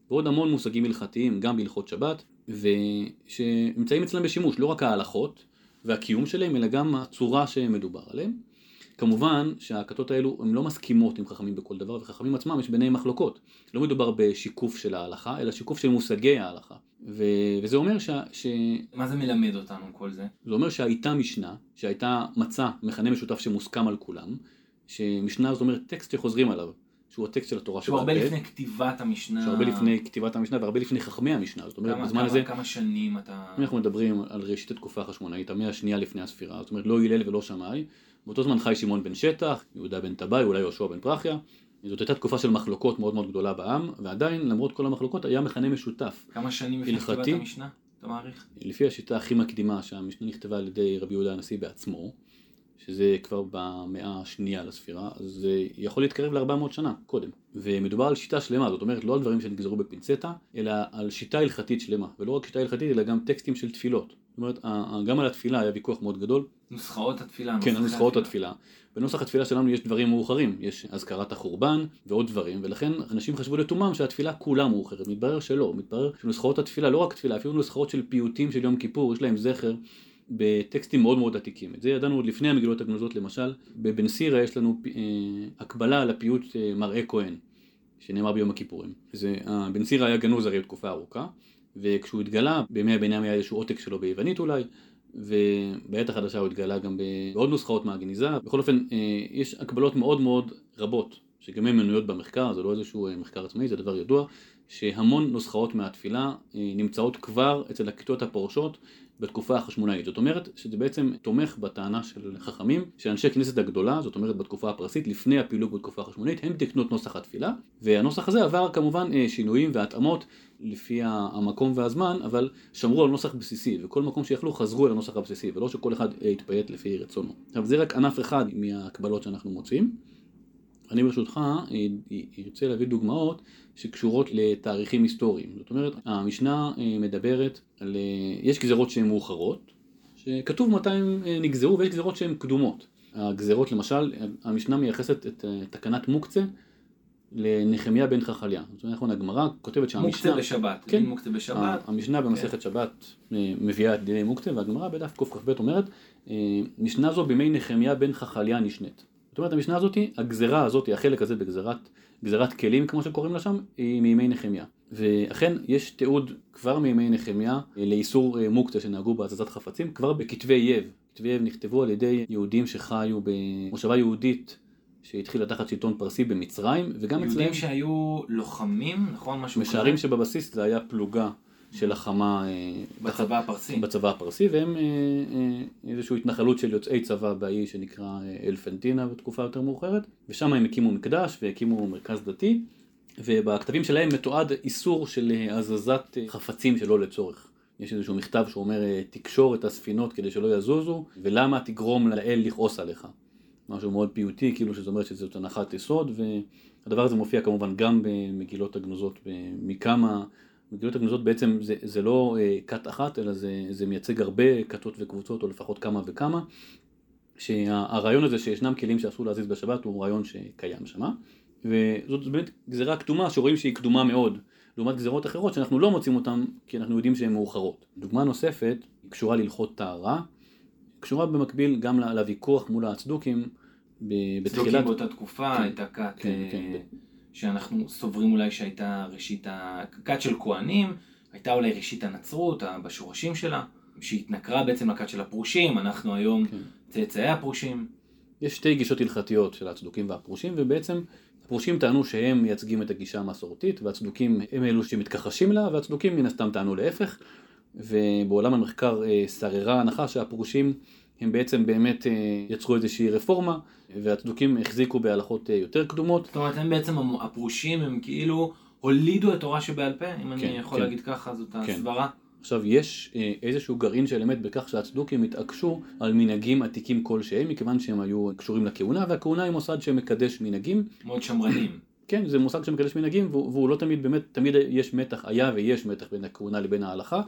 ועוד המון מושגים הלכתיים, גם בהלכות שבת, ושנמצאים אצלם בשימוש, לא רק ההלכות והקיום שלהם, אלא גם הצורה שמדובר עליהם. כמובן שהכתות האלו הן לא מסכימות עם חכמים בכל דבר, וחכמים עצמם יש ביניהם מחלוקות. לא מדובר בשיקוף של ההלכה, אלא שיקוף של מושגי ההלכה. ו... וזה אומר ש... ש... מה זה מלמד אותנו כל זה? זה אומר שהייתה משנה, שהייתה מצע, מכנה משותף שמוסכם על כולם, שמשנה זאת אומרת טקסט שחוזרים עליו. שהוא הטקסט של התורה שהוא הרבה לפני כתיבת המשנה. שהוא הרבה לפני כתיבת המשנה והרבה לפני חכמי המשנה. זאת אומרת, כמה, בזמן כמה, הזה... כמה שנים אתה... אנחנו מדברים על ראשית התקופה החשמונאית, המאה השנייה לפני הספירה, זאת אומרת לא הלל ולא שמאי, באותו זמן חי שמעון בן שטח, יהודה בן טבעי, אולי יהושע בן פרחיה. זאת הייתה תקופה של מחלוקות מאוד מאוד גדולה בעם, ועדיין למרות כל המחלוקות היה מכנה משותף. כמה שנים לפני כתיבת המשנה? אתה מעריך? לפי השיטה הכי מקדימה שהמשנה נכתבה על ידי רבי יהודה הנשיא בעצמו, שזה כבר במאה השנייה לספירה, אז זה יכול להתקרב ל-400 שנה קודם. ומדובר על שיטה שלמה, זאת אומרת לא על דברים שנגזרו בפינצטה, אלא על שיטה הלכתית שלמה. ולא רק שיטה הלכתית, אלא גם טקסטים של תפילות. זאת אומרת, גם על התפילה היה ויכוח מאוד גדול. נוסחאות התפילה. כן, נוסחאות התפילה. בנוסח התפילה שלנו יש דברים מאוחרים, יש אזכרת החורבן ועוד דברים, ולכן אנשים חשבו לתומם שהתפילה כולה מאוחרת. מתברר שלא, מתברר שנוסחאות התפילה, לא רק תפילה, אפילו נוסחאות של פיוטים של יום כיפור, יש להם זכר בטקסטים מאוד מאוד עתיקים. את זה ידענו עוד לפני המגילות הגנוזות למשל. בבן סירה יש לנו אה, הקבלה על הפיוט אה, מראה כהן, שנאמר ביום הכיפורים. זה, אה, בן סירה היה גנוז הרי תקופה ארוכה, וכשהוא התגלה, בימי הביניים היה איזשהו עותק שלו ביוונית אולי, ובעת החדשה הוא התגלה גם בעוד נוסחאות מהגניזה. בכל אופן, אה, יש הקבלות מאוד מאוד רבות, שגם הן מנויות במחקר, זה לא איזשהו אה, מחקר עצמאי, זה דבר ידוע, שהמון נוסחאות מהתפילה אה, נמצאות כבר אצל הכיתות הפורשות בתקופה החשמונאית. זאת אומרת שזה בעצם תומך בטענה של חכמים שאנשי כנסת הגדולה, זאת אומרת בתקופה הפרסית, לפני הפילוג בתקופה החשמונאית, הם תקנו את נוסח התפילה, והנוסח הזה עבר כמובן אה, שינויים והתאמות לפי המקום והזמן, אבל שמרו על נוסח בסיסי, וכל מקום שיכלו חזרו אל הנוסח הבסיסי, ולא שכל אחד אה, יתפייט לפי רצונו. עכשיו זה רק ענף אחד מההקבלות שאנחנו מוצאים. אני ברשותך ארצה אה, להביא דוגמאות שקשורות לתאריכים היסטוריים. זאת אומרת, המשנה אה, מדברת על... אה, יש גזרות שהן מאוחרות, שכתוב מתי הן נגזרו, ויש גזרות שהן קדומות. הגזרות למשל, המשנה מייחסת את תקנת מוקצה לנחמיה בן חכליה. זאת אומרת, נכון, הגמרא כותבת שהמשנה... מוקצה בשבת. כן, מוקצה בשבת. המשנה במסכת כן. שבת מביאה את דיני מוקצה, והגמרא בדף קכ"ב אומרת, משנה זו בימי נחמיה בן חכליה נשנית. זאת אומרת המשנה הזאת, הגזרה הזאת, החלק הזה בגזרת גזרת כלים כמו שקוראים לה שם, היא מימי נחמיה. ואכן יש תיעוד כבר מימי נחמיה לאיסור אה, מוקצה שנהגו בהזזת חפצים, כבר בכתבי יב. כתבי יב נכתבו על ידי יהודים שחיו במושבה יהודית שהתחילה תחת שלטון פרסי במצרים, וגם אצלם... יהודים שהיו לוחמים, נכון? משהו כזה? משערים שבבסיס זה היה פלוגה שלחמה אה, בצבא הפרסי. בצבא הפרסי, והם אה, אה, איזושהי התנחלות של יוצאי צבא באי שנקרא אלפנטינה בתקופה יותר מאוחרת, ושם הם הקימו מקדש והקימו מרכז דתי, ובכתבים שלהם מתועד איסור של הזזת חפצים שלא לצורך. יש איזשהו מכתב שאומר תקשור את הספינות כדי שלא יזוזו, ולמה תגרום לאל לכעוס עליך. משהו מאוד פיוטי, כאילו שזה אומר שזאת הנחת יסוד, והדבר הזה מופיע כמובן גם במגילות הגנוזות מכמה מגילות הגנוזות בעצם זה, זה לא אה, כת אחת, אלא זה, זה מייצג הרבה כתות וקבוצות, או לפחות כמה וכמה, שהרעיון הזה שישנם כלים שאסור להזיז בשבת הוא רעיון שקיים שמה, וזאת באמת גזירה קדומה שרואים שהיא קדומה מאוד, לעומת גזירות אחרות שאנחנו לא מוצאים אותן כי אנחנו יודעים שהן מאוחרות. דוגמה נוספת קשורה להלכות טהרה, קשורה במקביל גם לוויכוח מול הצדוקים בתחילת... צדוקים באותה תקופה כן, הייתה כת... כן, כן. שאנחנו סוברים אולי שהייתה ראשית הכת של כהנים, הייתה אולי ראשית הנצרות בשורשים שלה, שהתנכרה בעצם לכת של הפרושים, אנחנו היום כן. צאצאי הפרושים. יש שתי גישות הלכתיות של הצדוקים והפרושים, ובעצם הפרושים טענו שהם מייצגים את הגישה המסורתית, והצדוקים הם אלו שמתכחשים לה, והצדוקים מן הסתם טענו להפך, ובעולם המחקר אה, שררה הנחה שהפרושים הם בעצם באמת אה, יצרו איזושהי רפורמה, והצדוקים החזיקו בהלכות אה, יותר קדומות. זאת אומרת, הם בעצם, הפרושים הם כאילו הולידו את תורה שבעל פה, אם כן, אני יכול כן. להגיד ככה, זאת כן. הסברה. עכשיו יש אה, איזשהו גרעין של אמת בכך שהצדוקים התעקשו על מנהגים עתיקים כלשהם מכיוון שהם היו קשורים לכהונה והכהונה היא מוסד שמקדש מנהגים מאוד שמרנים. כן זה מושג שמקדש מנהגים והוא, והוא לא תמיד באמת תמיד יש מתח היה ויש מתח בין הכהונה לבין ההלכה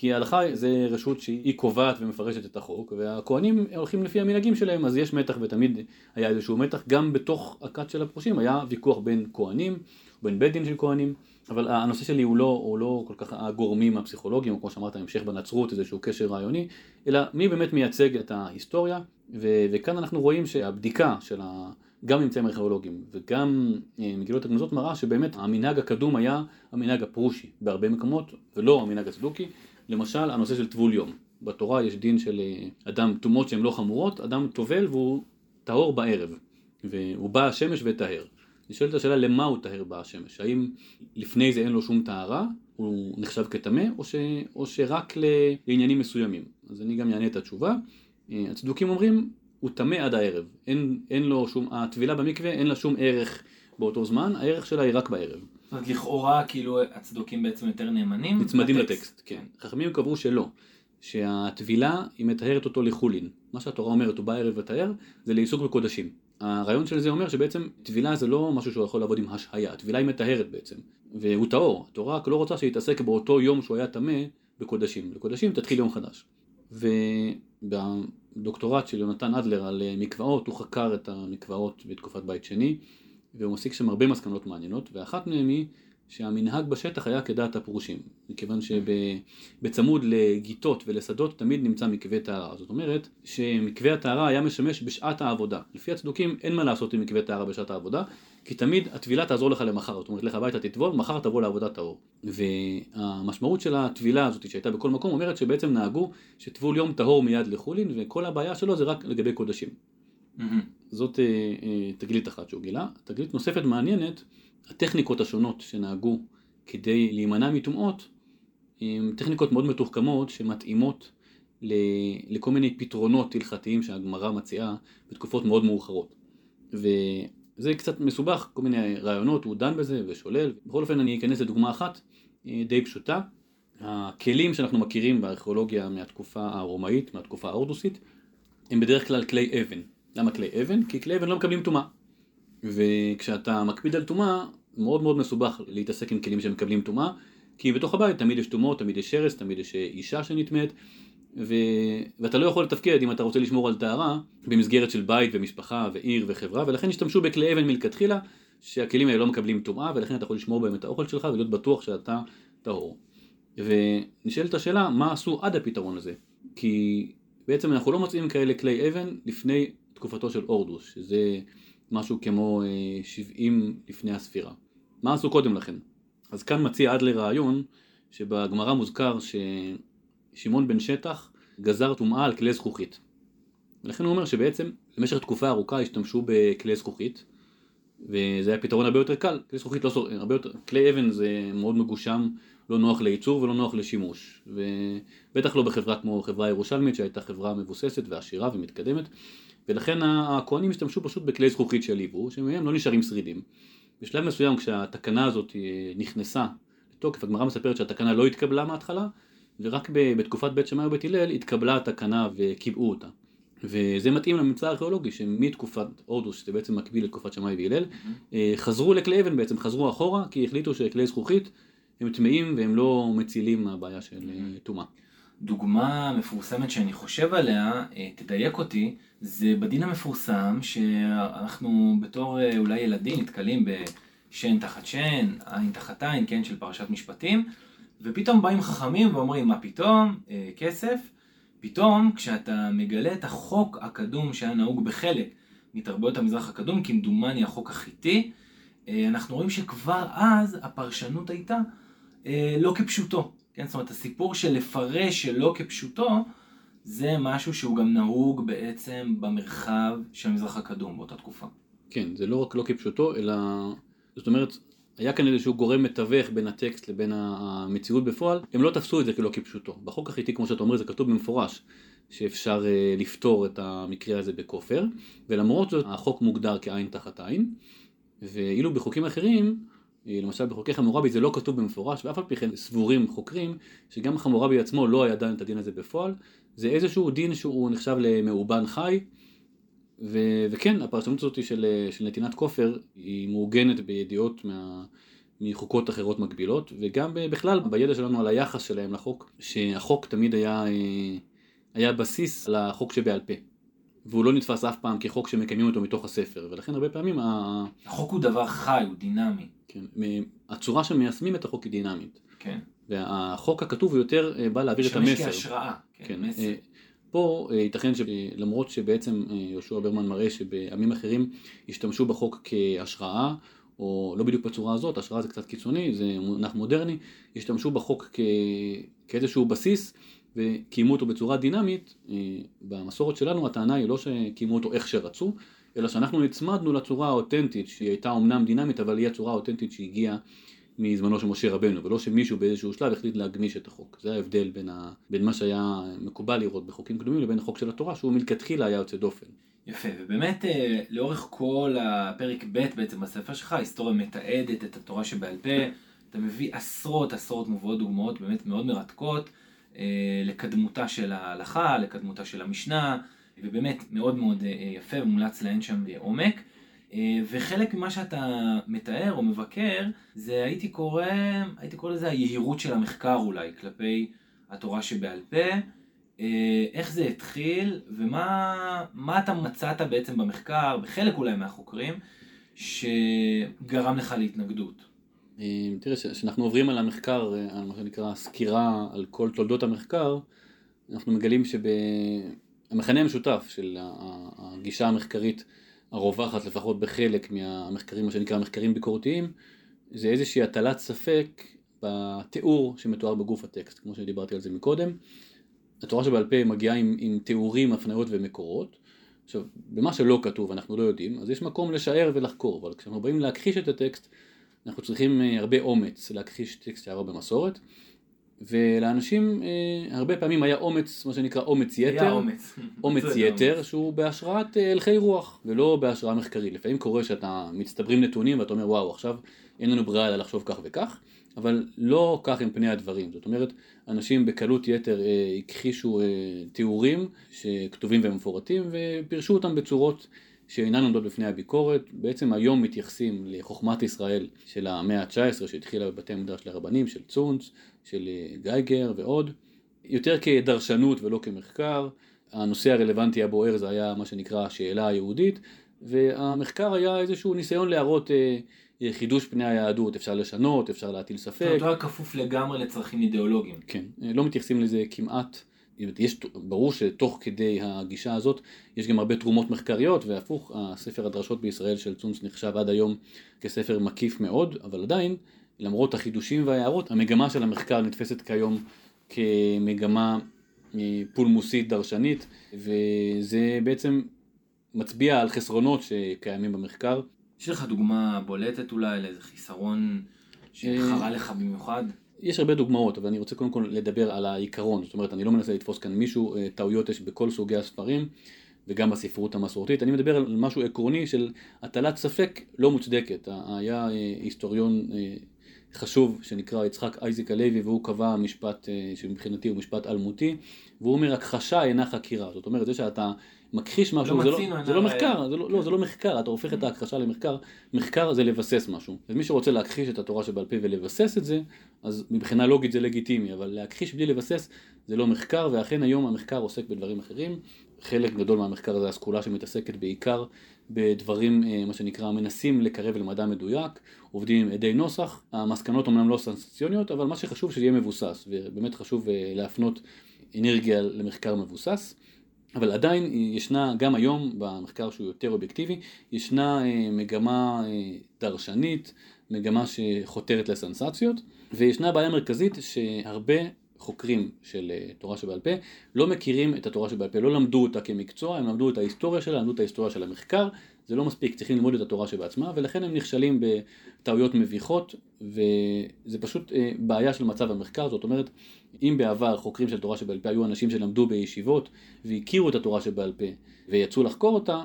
כי ההלכה זה רשות שהיא קובעת ומפרשת את החוק והכהנים הולכים לפי המנהגים שלהם אז יש מתח ותמיד היה איזשהו מתח. גם בתוך הכת של הפרושים היה ויכוח בין כהנים בין בית דין של כהנים אבל הנושא שלי הוא לא, הוא לא כל כך הגורמים הפסיכולוגיים, או כמו שאמרת, המשך בנצרות, איזשהו קשר רעיוני, אלא מי באמת מייצג את ההיסטוריה, ו- וכאן אנחנו רואים שהבדיקה של ה... גם ממצאים ארכיאולוגיים וגם אה, מגילות הגנוזות מראה שבאמת המנהג הקדום היה המנהג הפרושי בהרבה מקומות, ולא המנהג הצדוקי, למשל הנושא של טבול יום. בתורה יש דין של אה, אדם טומאות שהן לא חמורות, אדם טובל והוא טהור בערב, והוא בא השמש וטהר. נשאלת השאלה למה הוא טהר בשמש, האם לפני זה אין לו שום טהרה, הוא נחשב כטמא, או, ש... או שרק לעניינים מסוימים. אז אני גם אענה את התשובה. אה, הצדוקים אומרים, הוא טמא עד הערב, אין, אין לו שום, הטבילה במקווה אין לה שום ערך באותו זמן, הערך שלה היא רק בערב. זאת אומרת, לכאורה, כאילו, הצדוקים בעצם יותר נאמנים. נצמדים לטקסט, כן. חכמים קבעו שלא, שהטבילה היא מטהרת אותו לחולין. מה שהתורה אומרת, הוא בא ערב וטהר, זה לעיסוק בקודשים. הרעיון של זה אומר שבעצם טבילה זה לא משהו שהוא יכול לעבוד עם השהיה, טבילה היא מטהרת בעצם, והוא טהור, התורה לא רוצה שיתעסק באותו יום שהוא היה טמא בקודשים, לקודשים תתחיל יום חדש. ובדוקטורט של יונתן אדלר על מקוואות, הוא חקר את המקוואות בתקופת בית שני, והוא מסיק שם הרבה מסקנות מעניינות, ואחת מהן היא שהמנהג בשטח היה כדעת הפרושים, מכיוון שבצמוד לגיטות ולשדות תמיד נמצא מקווה טהרה. זאת אומרת שמקווה הטהרה היה משמש בשעת העבודה. לפי הצדוקים אין מה לעשות עם מקווה טהרה בשעת העבודה, כי תמיד הטבילה תעזור לך למחר. זאת אומרת, לך הביתה תטבול, מחר תבוא לעבודת טהור. והמשמעות של הטבילה הזאת שהייתה בכל מקום אומרת שבעצם נהגו שטבול יום טהור מיד לחולין, וכל הבעיה שלו זה רק לגבי קודשים. זאת אה, אה, תגלית אחת שהוא גילה. תגלית נוספת מעניינת הטכניקות השונות שנהגו כדי להימנע מטומאות הן טכניקות מאוד מתוחכמות שמתאימות לכל מיני פתרונות הלכתיים שהגמרא מציעה בתקופות מאוד מאוחרות. וזה קצת מסובך, כל מיני רעיונות, הוא דן בזה ושולל. בכל אופן אני אכנס לדוגמה אחת אה, די פשוטה. הכלים שאנחנו מכירים בארכיאולוגיה מהתקופה הרומאית, מהתקופה ההורדוסית, הם בדרך כלל כלי אבן. למה כלי אבן? כי כלי אבן לא מקבלים טומאה. וכשאתה מקפיד על טומאה, מאוד מאוד מסובך להתעסק עם כלים שמקבלים טומאה, כי בתוך הבית תמיד יש טומאות, תמיד יש שרץ, תמיד יש אישה שנטמאת, ו... ואתה לא יכול לתפקד אם אתה רוצה לשמור על טהרה במסגרת של בית ומשפחה ועיר וחברה, ולכן השתמשו בכלי אבן מלכתחילה, שהכלים האלה לא מקבלים טומאה, ולכן אתה יכול לשמור בהם את האוכל שלך ולהיות בטוח שאתה טהור. ונשאלת השאלה, מה עשו עד הפתרון הזה? כי בעצם אנחנו לא מוצאים כאלה כלי אבן לפני תקופתו של אורדוס, שזה משהו כמו 70 לפני הספירה. מה עשו קודם לכן? אז כאן מציע אדלר רעיון שבגמרא מוזכר ששמעון בן שטח גזר טומאה על כלי זכוכית. ולכן הוא אומר שבעצם במשך תקופה ארוכה השתמשו בכלי זכוכית וזה היה פתרון הרבה יותר קל, כלי זכוכית לא סור... הרבה יותר, כלי אבן זה מאוד מגושם, לא נוח לייצור ולא נוח לשימוש ובטח לא בחברה כמו חברה ירושלמית שהייתה חברה מבוססת ועשירה ומתקדמת ולכן הכהנים השתמשו פשוט בכלי זכוכית של עיבור, שמהם לא נשארים שרידים. בשלב מסוים כשהתקנה הזאת אה, נכנסה לתוקף, הגמרא מספרת שהתקנה לא התקבלה מההתחלה, ורק בתקופת בית שמאי ובית הלל התקבלה התקנה וקיבעו אותה. וזה מתאים לממצא הארכיאולוגי שמתקופת הורדוס, שזה בעצם מקביל לתקופת שמאי והלל, mm-hmm. חזרו לכלי אבן בעצם, חזרו אחורה, כי החליטו שכלי זכוכית הם טמאים והם לא מצילים מהבעיה של mm-hmm. דוגמה מפורסמת שאני חושב עליה, אה, תדייק אותי, זה בדין המפורסם שאנחנו בתור אה, אולי ילדים נתקלים בשן תחת שן, עין תחת עין, כן, של פרשת משפטים, ופתאום באים חכמים ואומרים מה פתאום, אה, כסף, פתאום כשאתה מגלה את החוק הקדום שהיה נהוג בחלק מתרבויות המזרח הקדום, כמדומני החוק החיטי, אנחנו רואים שכבר אז הפרשנות הייתה לא כפשוטו. כן, זאת אומרת, הסיפור של לפרש שלא כפשוטו, זה משהו שהוא גם נהוג בעצם במרחב של המזרח הקדום באותה תקופה. כן, זה לא רק לא כפשוטו, אלא, זאת אומרת, היה כאן איזשהו גורם מתווך בין הטקסט לבין המציאות בפועל, הם לא תפסו את זה כלא כפשוטו. בחוק החיטי, כמו שאתה אומר, זה כתוב במפורש, שאפשר uh, לפתור את המקרה הזה בכופר, ולמרות זאת החוק מוגדר כעין תחת עין, ואילו בחוקים אחרים, אה, למשל בחוקי חמורבי זה לא כתוב במפורש, ואף על פי כן סבורים חוקרים שגם חמורבי עצמו לא היה דן את הדין הזה בפועל, זה איזשהו דין שהוא נחשב למאובן חי, ו- וכן, הפרשנות הזאת של, של נתינת כופר היא מעוגנת בידיעות מה, מחוקות אחרות מקבילות, וגם בכלל בידע שלנו על היחס שלהם לחוק, שהחוק תמיד היה, אה, היה בסיס לחוק שבעל פה. והוא לא נתפס אף פעם כחוק שמקיימים אותו מתוך הספר, ולכן הרבה פעמים... החוק הוא דבר חי, הוא דינמי. כן, הצורה שמיישמים את החוק היא דינמית. כן. והחוק הכתוב יותר אה, בא להעביר את המסר. משמש כהשראה, כן, כן מסר. אה, פה ייתכן שלמרות שבעצם יהושע ברמן מראה שבעמים אחרים השתמשו בחוק כהשראה, או לא בדיוק בצורה הזאת, השראה זה קצת קיצוני, זה מונח מודרני, השתמשו בחוק כ... כאיזשהו בסיס וקיימו אותו בצורה דינמית, במסורת שלנו הטענה היא לא שקיימו אותו איך שרצו, אלא שאנחנו נצמדנו לצורה האותנטית שהיא הייתה אמנם דינמית אבל היא הצורה האותנטית שהגיעה מזמנו של משה רבנו, ולא שמישהו באיזשהו שלב החליט להגמיש את החוק. זה ההבדל בין, ה... בין מה שהיה מקובל לראות בחוקים קדומים לבין החוק של התורה, שהוא מלכתחילה היה יוצא דופן. יפה, ובאמת אה, לאורך כל הפרק ב' בעצם בספר שלך, ההיסטוריה מתעדת את התורה שבעל פה, אתה מביא עשרות עשרות מובאות דוגמאות באמת מאוד מרתקות אה, לקדמותה של ההלכה, לקדמותה של המשנה, ובאמת מאוד מאוד אה, יפה ומומלץ להן שם בעומק. וחלק ממה שאתה מתאר או מבקר, זה הייתי קורא, הייתי קורא לזה היהירות של המחקר אולי, כלפי התורה שבעל פה. אה, איך זה התחיל ומה אתה מצאת בעצם במחקר, בחלק אולי מהחוקרים, שגרם לך להתנגדות. אה, תראה, כשאנחנו עוברים על המחקר, אה, על מה שנקרא סקירה על כל תולדות המחקר, אנחנו מגלים שהמכנה המשותף של הגישה המחקרית הרווחת לפחות בחלק מהמחקרים, מה שנקרא מחקרים ביקורתיים, זה איזושהי הטלת ספק בתיאור שמתואר בגוף הטקסט, כמו שדיברתי על זה מקודם. התורה שבעל פה מגיעה עם, עם תיאורים, הפניות ומקורות. עכשיו, במה שלא כתוב אנחנו לא יודעים, אז יש מקום לשער ולחקור, אבל כשאנחנו באים להכחיש את הטקסט, אנחנו צריכים אה, הרבה אומץ להכחיש טקסט שעבר במסורת, ולאנשים אה, הרבה פעמים היה אומץ, מה שנקרא אומץ יתר, היה אומץ, אומץ יתר שהוא בהשראת אה, הלכי רוח ולא בהשראה מחקרית. לפעמים קורה שאתה מצטברים נתונים ואתה אומר וואו עכשיו אין לנו ברירה אלא לחשוב כך וכך, אבל לא כך הם פני הדברים. זאת אומרת, אנשים בקלות יתר אה, הכחישו אה, תיאורים שכתובים ומפורטים ופירשו אותם בצורות שאינן עומדות בפני הביקורת. בעצם היום מתייחסים לחוכמת ישראל של המאה ה-19 שהתחילה בבתי המדרש לרבנים, של צונץ, של אה, גייגר ועוד, יותר כדרשנות ולא כמחקר. הנושא הרלוונטי הבוער זה היה מה שנקרא השאלה היהודית, והמחקר היה איזשהו ניסיון להראות אה, חידוש פני היהדות, אפשר לשנות, אפשר להטיל ספק. זאת אומרת, הוא היה כפוף לגמרי לצרכים אידיאולוגיים. כן, אה, לא מתייחסים לזה כמעט. יש, ברור שתוך כדי הגישה הזאת יש גם הרבה תרומות מחקריות והפוך, הספר הדרשות בישראל של צונץ נחשב עד היום כספר מקיף מאוד, אבל עדיין, למרות החידושים וההערות, המגמה של המחקר נתפסת כיום כמגמה אה, פולמוסית דרשנית, וזה בעצם מצביע על חסרונות שקיימים במחקר. יש לך דוגמה בולטת אולי לאיזה חיסרון שחרה לך במיוחד? יש הרבה דוגמאות, אבל אני רוצה קודם כל לדבר על העיקרון, זאת אומרת, אני לא מנסה לתפוס כאן מישהו, אה, טעויות יש בכל סוגי הספרים, וגם בספרות המסורתית, אני מדבר על משהו עקרוני של הטלת ספק לא מוצדקת. היה אה, היסטוריון אה, חשוב שנקרא יצחק אייזיק הלוי והוא קבע משפט שמבחינתי הוא משפט אלמותי והוא אומר הכחשה אינה חקירה זאת אומרת זה שאתה מכחיש משהו, לא זה, לא, זה לא מחקר, זה לא, לא, זה לא מחקר, אתה הופך את ההכחשה למחקר, מחקר זה לבסס משהו. אז מי שרוצה להכחיש את התורה שבעל פה ולבסס את זה, אז מבחינה לוגית זה לגיטימי, אבל להכחיש בלי לבסס זה לא מחקר, ואכן היום המחקר עוסק בדברים אחרים. חלק גדול מהמחקר זה הסקולה שמתעסקת בעיקר בדברים, אה, מה שנקרא, מנסים לקרב למדע מדויק, עובדים עם עדי נוסח, המסקנות אמנם לא סנסציוניות, אבל מה שחשוב שיהיה מבוסס, ובאמת חשוב אה, להפנות אנרגיה למחקר מבוסס. אבל עדיין ישנה, גם היום במחקר שהוא יותר אובייקטיבי, ישנה אה, מגמה אה, דרשנית, מגמה שחותרת לסנסציות, וישנה בעיה מרכזית שהרבה החוקרים של אה, תורה שבעל פה לא מכירים את התורה שבעל פה, לא למדו אותה כמקצוע, הם למדו את ההיסטוריה שלה, למדו את ההיסטוריה של המחקר, זה לא מספיק, צריכים ללמוד את התורה שבעצמה, ולכן הם נכשלים בטעויות מביכות, וזה פשוט אה, בעיה של מצב המחקר, זאת אומרת, אם בעבר חוקרים של תורה שבעל פה היו אנשים שלמדו בישיבות והכירו את התורה שבעל פה ויצאו לחקור אותה,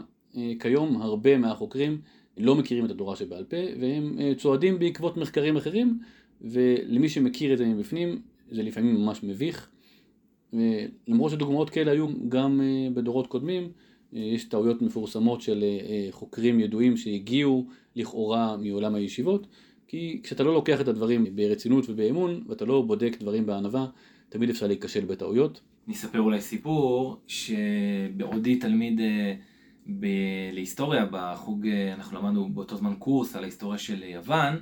כיום הרבה מהחוקרים לא מכירים את התורה שבעל פה, והם צועדים בעקבות מחקרים אחרים, ולמי שמכיר את זה מבפנים, זה לפעמים ממש מביך. למרות שדוגמאות כאלה היו גם אה, בדורות קודמים, אה, יש טעויות מפורסמות של אה, חוקרים ידועים שהגיעו לכאורה מעולם הישיבות, כי כשאתה לא לוקח את הדברים ברצינות ובאמון, ואתה לא בודק דברים בענווה, תמיד אפשר להיכשל בטעויות. אני אספר אולי סיפור, שבעודי תלמיד ב... להיסטוריה, בחוג, אנחנו למדנו באותו זמן קורס על ההיסטוריה של יוון,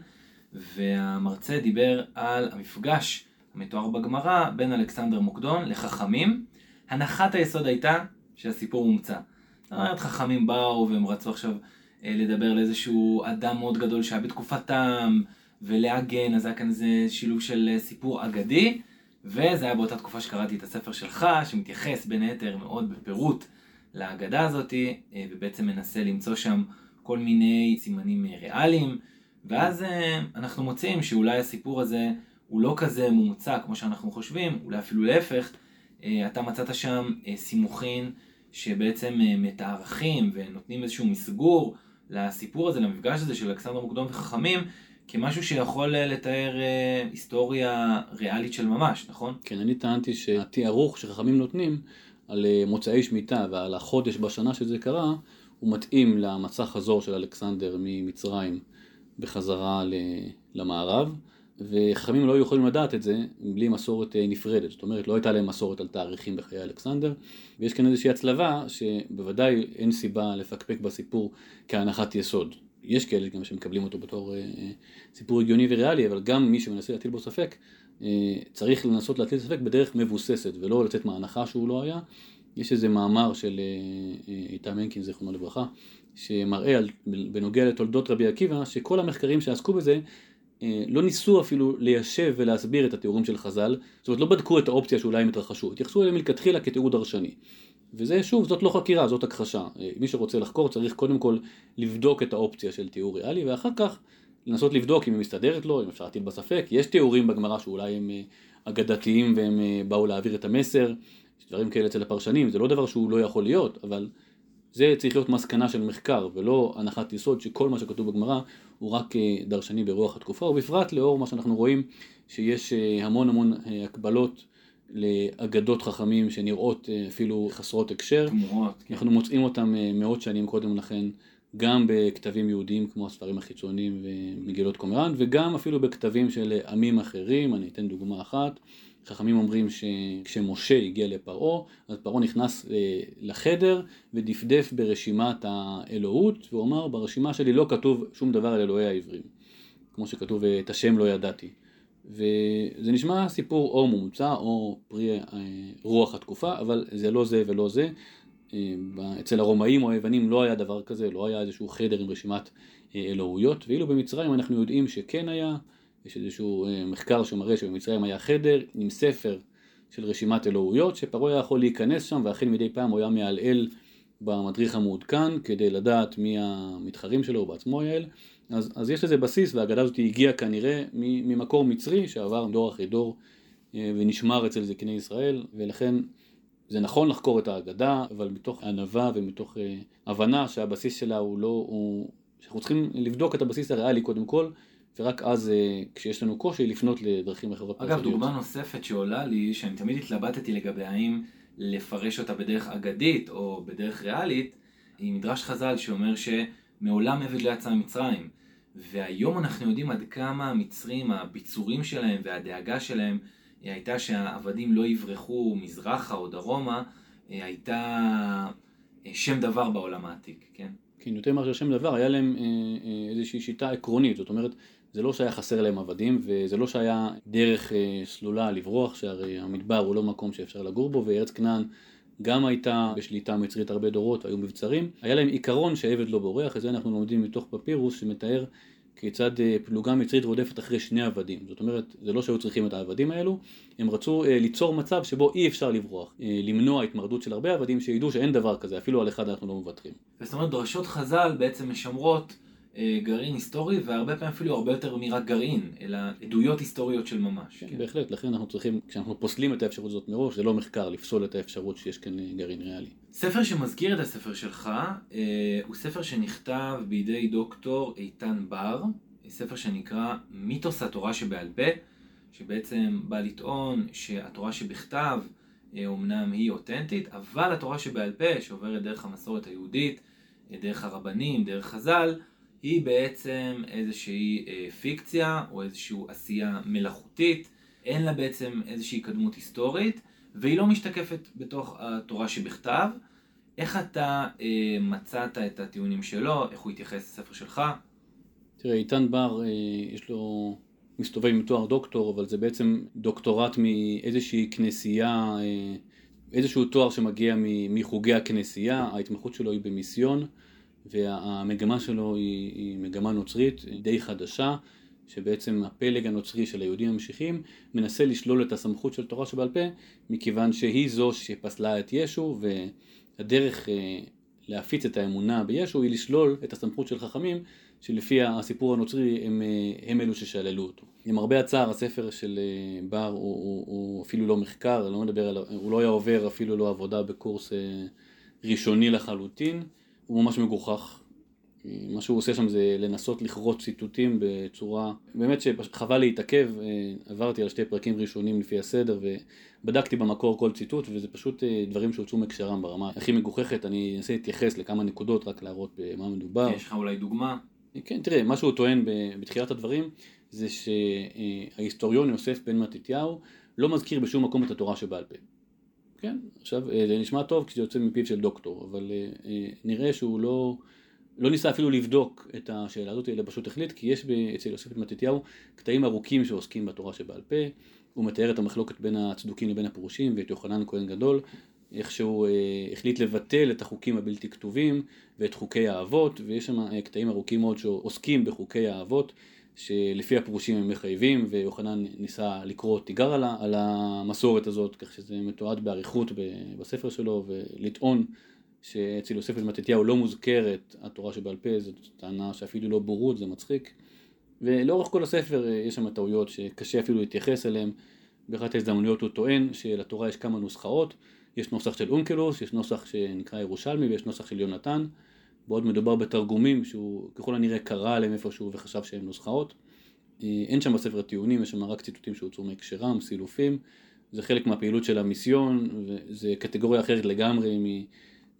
והמרצה דיבר על המפגש המתואר בגמרא בין אלכסנדר מוקדון לחכמים. הנחת היסוד הייתה שהסיפור מומצא. זאת אומרת, חכמים באו והם רצו עכשיו אה, לדבר לאיזשהו אדם מאוד גדול שהיה בתקופתם, ולהגן, אז היה כאן איזה שילוב של אה, סיפור אגדי, וזה היה באותה תקופה שקראתי את הספר שלך, שמתייחס בין היתר מאוד בפירוט לאגדה הזאתי, אה, ובעצם מנסה למצוא שם כל מיני סימנים ריאליים. ואז אנחנו מוצאים שאולי הסיפור הזה הוא לא כזה מומצא כמו שאנחנו חושבים, אולי אפילו להפך, אה, אתה מצאת שם אה, סימוכין שבעצם מתארחים ונותנים איזשהו מסגור לסיפור הזה, למפגש הזה של אלכסנדר מוקדום וחכמים, כמשהו שיכול לתאר היסטוריה ריאלית של ממש, נכון? כן, אני טענתי שהתיארוך שחכמים נותנים על מוצאי שמיטה ועל החודש בשנה שזה קרה, הוא מתאים למצע חזור של אלכסנדר ממצרים. בחזרה למערב, וחכמים לא היו יכולים לדעת את זה בלי מסורת אה, נפרדת, זאת אומרת לא הייתה להם מסורת על תאריכים בחיי אלכסנדר, ויש כאן איזושהי הצלבה שבוודאי אין סיבה לפקפק בסיפור כהנחת יסוד. יש כאלה גם שמקבלים אותו בתור אה, אה, סיפור הגיוני וריאלי, אבל גם מי שמנסה להטיל בו ספק, צריך לנסות להטיל ספק בדרך מבוססת, ולא לצאת מההנחה שהוא לא היה. יש איזה מאמר של איתם הנקין, זיכרונו לברכה, שמראה על, בנוגע לתולדות רבי עקיבא, שכל המחקרים שעסקו בזה אה, לא ניסו אפילו ליישב ולהסביר את התיאורים של חז"ל, זאת אומרת לא בדקו את האופציה שאולי הם התרחשו, התייחסו אליהם מלכתחילה כתיאור דרשני. וזה שוב, זאת לא חקירה, זאת הכחשה. אה, מי שרוצה לחקור צריך קודם כל לבדוק את האופציה של תיאור ריאלי, ואחר כך לנסות לבדוק אם היא מסתדרת לו, אם אפשר להטיל בספק. יש תיאורים בגמרא שאולי הם אה, אגדתיים והם באו להעביר את המסר, יש דברים כאלה אצל הפרשנים, זה לא דבר שהוא לא יכול להיות, אבל זה צריך להיות מסקנה של מחקר ולא הנחת יסוד שכל מה שכתוב בגמרא הוא רק אה, דרשני ברוח התקופה ובפרט לאור מה שאנחנו רואים שיש אה, המון המון אה, הקבלות לאגדות חכמים שנראות אפילו חסרות הקשר. תמורות. כן. אנחנו מוצאים אותם מאות שנים קודם לכן גם בכתבים יהודיים כמו הספרים החיצוניים ומגילות קומראן וגם אפילו בכתבים של עמים אחרים, אני אתן דוגמה אחת. חכמים אומרים שכשמשה הגיע לפרעה, אז פרעה נכנס אה, לחדר ודפדף ברשימת האלוהות, והוא אמר, ברשימה שלי לא כתוב שום דבר על אלוהי העברים, כמו שכתוב את השם לא ידעתי. וזה נשמע סיפור או מומצא או פרי אה, רוח התקופה, אבל זה לא זה ולא זה. אה, אצל הרומאים או היוונים לא היה דבר כזה, לא היה איזשהו חדר עם רשימת אלוהויות, ואילו במצרים אנחנו יודעים שכן היה. יש איזשהו אה, מחקר שמראה שבמצרים היה חדר עם ספר של רשימת אלוהויות, שפרעה היה יכול להיכנס שם, ואכן מדי פעם הוא היה מעלעל במדריך המעודכן כדי לדעת מי המתחרים שלו, הוא בעצמו אל. אז, אז יש לזה בסיס, והאגדה הזאת הגיעה כנראה ממקור מצרי שעבר דור אחרי דור אה, ונשמר אצל זקני ישראל, ולכן זה נכון לחקור את האגדה, אבל מתוך ענווה ומתוך אה, הבנה שהבסיס שלה הוא לא, הוא, שאנחנו צריכים לבדוק את הבסיס הריאלי קודם כל, ורק אז אה, כשיש לנו קושי לפנות לדרכים אחרות. אגב, דוגמה נוספת שעולה לי, שאני תמיד התלבטתי לגבי האם לפרש אותה בדרך אגדית או בדרך ריאלית, היא מדרש חז"ל שאומר שמעולם עבד לא יצא ממצרים. והיום אנחנו יודעים עד כמה המצרים, הביצורים שלהם והדאגה שלהם אה, הייתה שהעבדים לא יברחו מזרחה או דרומה, אה, הייתה שם דבר בעולם העתיק, כן? כן, יותר מאשר שם דבר, היה להם איזושהי שיטה עקרונית, זאת אומרת, זה לא שהיה חסר להם עבדים, וזה לא שהיה דרך אה, סלולה לברוח, שהרי המדבר הוא לא מקום שאפשר לגור בו, וארץ כנען גם הייתה בשליטה מצרית הרבה דורות, היו מבצרים. היה להם עיקרון שהעבד לא בורח, את זה אנחנו לומדים מתוך פפירוס שמתאר כיצד אה, פלוגה מצרית רודפת אחרי שני עבדים. זאת אומרת, זה לא שהיו צריכים את העבדים האלו, הם רצו אה, ליצור מצב שבו אי אפשר לברוח, אה, למנוע התמרדות של הרבה עבדים שידעו שאין דבר כזה, אפילו על אחד אנחנו לא מוותרים. זאת אומרת, דרשות חז"ל בעצם משמרות גרעין היסטורי, והרבה פעמים אפילו הרבה יותר מרק גרעין, אלא עדויות היסטוריות של ממש. כן, בהחלט, לכן אנחנו צריכים, כשאנחנו פוסלים את האפשרות הזאת מראש, זה לא מחקר לפסול את האפשרות שיש כאן אה, גרעין ריאלי. ספר שמזכיר את הספר שלך, אה, הוא ספר שנכתב בידי דוקטור איתן בר, ספר שנקרא מיתוס התורה שבעל פה, שבעצם בא לטעון שהתורה שבכתב אומנם היא אותנטית, אבל התורה שבעל פה, שעוברת דרך המסורת היהודית, דרך הרבנים, דרך חז"ל, היא בעצם איזושהי אה, פיקציה או איזושהי עשייה מלאכותית, אין לה בעצם איזושהי קדמות היסטורית, והיא לא משתקפת בתוך התורה שבכתב. איך אתה אה, מצאת את הטיעונים שלו, איך הוא התייחס לספר שלך? תראה, איתן בר, אה, יש לו, מסתובב עם תואר דוקטור, אבל זה בעצם דוקטורט מאיזושהי כנסייה, אה, איזשהו תואר שמגיע מחוגי הכנסייה, ההתמחות שלו היא במיסיון. והמגמה שלו היא, היא מגמה נוצרית די חדשה, שבעצם הפלג הנוצרי של היהודים המשיחיים מנסה לשלול את הסמכות של תורה שבעל פה, מכיוון שהיא זו שפסלה את ישו, והדרך אה, להפיץ את האמונה בישו היא לשלול את הסמכות של חכמים, שלפי הסיפור הנוצרי הם, אה, הם אלו ששללו אותו. למרבה הצער, הספר של אה, בר הוא, הוא, הוא אפילו לא מחקר, לא מדבר על, הוא לא היה עובר אפילו לא עבודה בקורס ראשוני לחלוטין. הוא ממש מגוחך. מה שהוא עושה שם זה לנסות לכרות ציטוטים בצורה, באמת שחבל להתעכב, אה, עברתי על שתי פרקים ראשונים לפי הסדר ובדקתי במקור כל ציטוט וזה פשוט אה, דברים שהוצאו מקשרם ברמה הכי מגוחכת, אני אנסה להתייחס לכמה נקודות רק להראות במה מדובר. יש לך אולי דוגמה? כן, תראה, מה שהוא טוען בתחילת הדברים זה שההיסטוריון יוסף בן מתתיהו לא מזכיר בשום מקום את התורה שבעל פה. כן, עכשיו אה, זה נשמע טוב כשזה יוצא מפיו של דוקטור, אבל אה, אה, נראה שהוא לא, לא ניסה אפילו לבדוק את השאלה הזאת, אלא פשוט החליט, כי יש אצל יוסף מתתיהו קטעים ארוכים שעוסקים בתורה שבעל פה, הוא מתאר את המחלוקת בין הצדוקים לבין הפרושים ואת יוחנן כהן גדול, איך שהוא החליט לבטל את החוקים הבלתי כתובים ואת חוקי האבות, ויש שם קטעים ארוכים מאוד שעוסקים בחוקי האבות. שלפי הפרושים הם מחייבים, ויוחנן ניסה לקרוא תיגר על, על המסורת הזאת, כך שזה מתועד באריכות בספר שלו, ולטעון שאצל יוסף בן מתתיהו לא מוזכרת התורה שבעל פה, זאת טענה שאפילו לא בורות, זה מצחיק. ולאורך כל הספר אה, יש שם טעויות שקשה אפילו להתייחס אליהן. באחת ההזדמנויות הוא טוען שלתורה יש כמה נוסחאות, יש נוסח של אונקלוס, יש נוסח שנקרא ירושלמי ויש נוסח של יונתן. בעוד מדובר בתרגומים שהוא ככל הנראה קרא עליהם איפשהו וחשב שהם נוסחאות. אה, אין שם בספר טיעונים, יש שם רק ציטוטים שהוצאו מהקשרם, סילופים. זה חלק מהפעילות של המיסיון, וזה קטגוריה אחרת לגמרי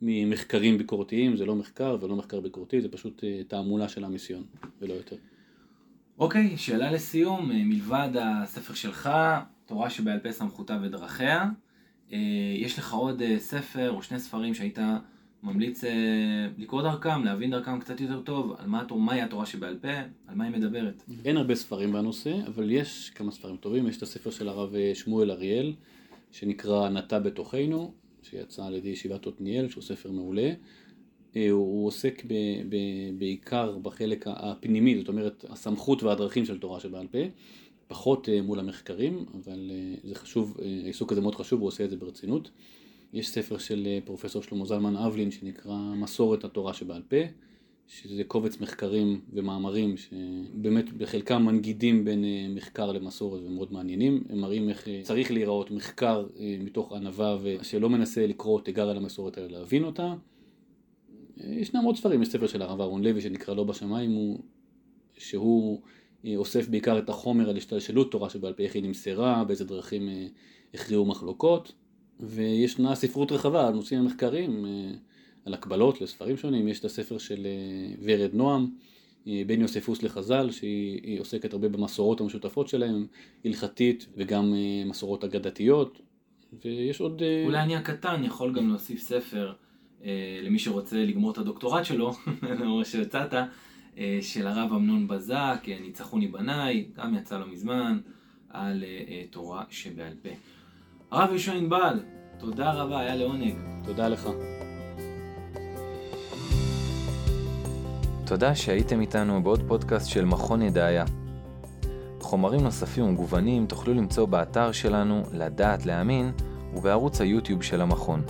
ממחקרים ביקורתיים, זה לא מחקר ולא מחקר ביקורתי, זה פשוט אה, תעמולה של המיסיון, ולא יותר. אוקיי, okay, שאלה לסיום, אה, מלבד הספר שלך, תורה שבעל פה סמכותה ודרכיה, יש לך עוד ספר או שני ספרים שהיית ממליץ אה, לקרוא דרכם, להבין דרכם קצת יותר טוב, על מה, מהי התורה שבעל פה, על מה היא מדברת. אין הרבה ספרים בנושא, אבל יש כמה ספרים טובים, יש את הספר של הרב אה, שמואל אריאל, שנקרא נטע בתוכנו, שיצא על ידי ישיבת עתניאל, שהוא ספר מעולה. אה, הוא עוסק ב, ב, בעיקר בחלק הפנימי, זאת אומרת הסמכות והדרכים של תורה שבעל פה, פחות מול המחקרים, אבל זה חשוב, העיסוק הזה מאוד חשוב, הוא עושה את זה ברצינות. יש ספר של אה, פרופסור שלמה זלמן אבלין שנקרא מסורת התורה שבעל פה, שזה קובץ מחקרים ומאמרים שבאמת בחלקם מנגידים בין אה, מחקר למסורת ומאוד מעניינים. הם מראים איך אה, צריך להיראות מחקר מתוך ענווה ושלא מנסה לקרוא תיגר על המסורת אלא להבין אותה. ישנם עוד ספרים, יש ספר של הרב אהרון לוי שנקרא לא בשמיים, הוא, שהוא אוסף בעיקר את החומר על השתלשלות תורה שבעל פה, איך היא נמסרה, באיזה דרכים הכריעו מחלוקות. וישנה ספרות רחבה על נושאים המחקריים, אה, על הקבלות לספרים שונים, יש את הספר של אה, ורד נועם, אה, בין יוספוס לחז"ל, שהיא עוסקת הרבה במסורות המשותפות שלהם, הלכתית וגם מסורות אגדתיות, ויש עוד... אולי אני הקטן יכול גם להוסיף ספר למי שרוצה לגמור את הדוקטורט שלו, למרות שיצאת, של הרב אמנון בזק, ניצחוני בניי, גם יצא לא מזמן, על תורה שבעל פה. הרב יהושע ענבל, תודה רבה, היה לעונג. תודה לך. תודה שהייתם איתנו בעוד פודקאסט של מכון ידעיה. חומרים נוספים ומגוונים תוכלו למצוא באתר שלנו לדעת להאמין ובערוץ היוטיוב של המכון.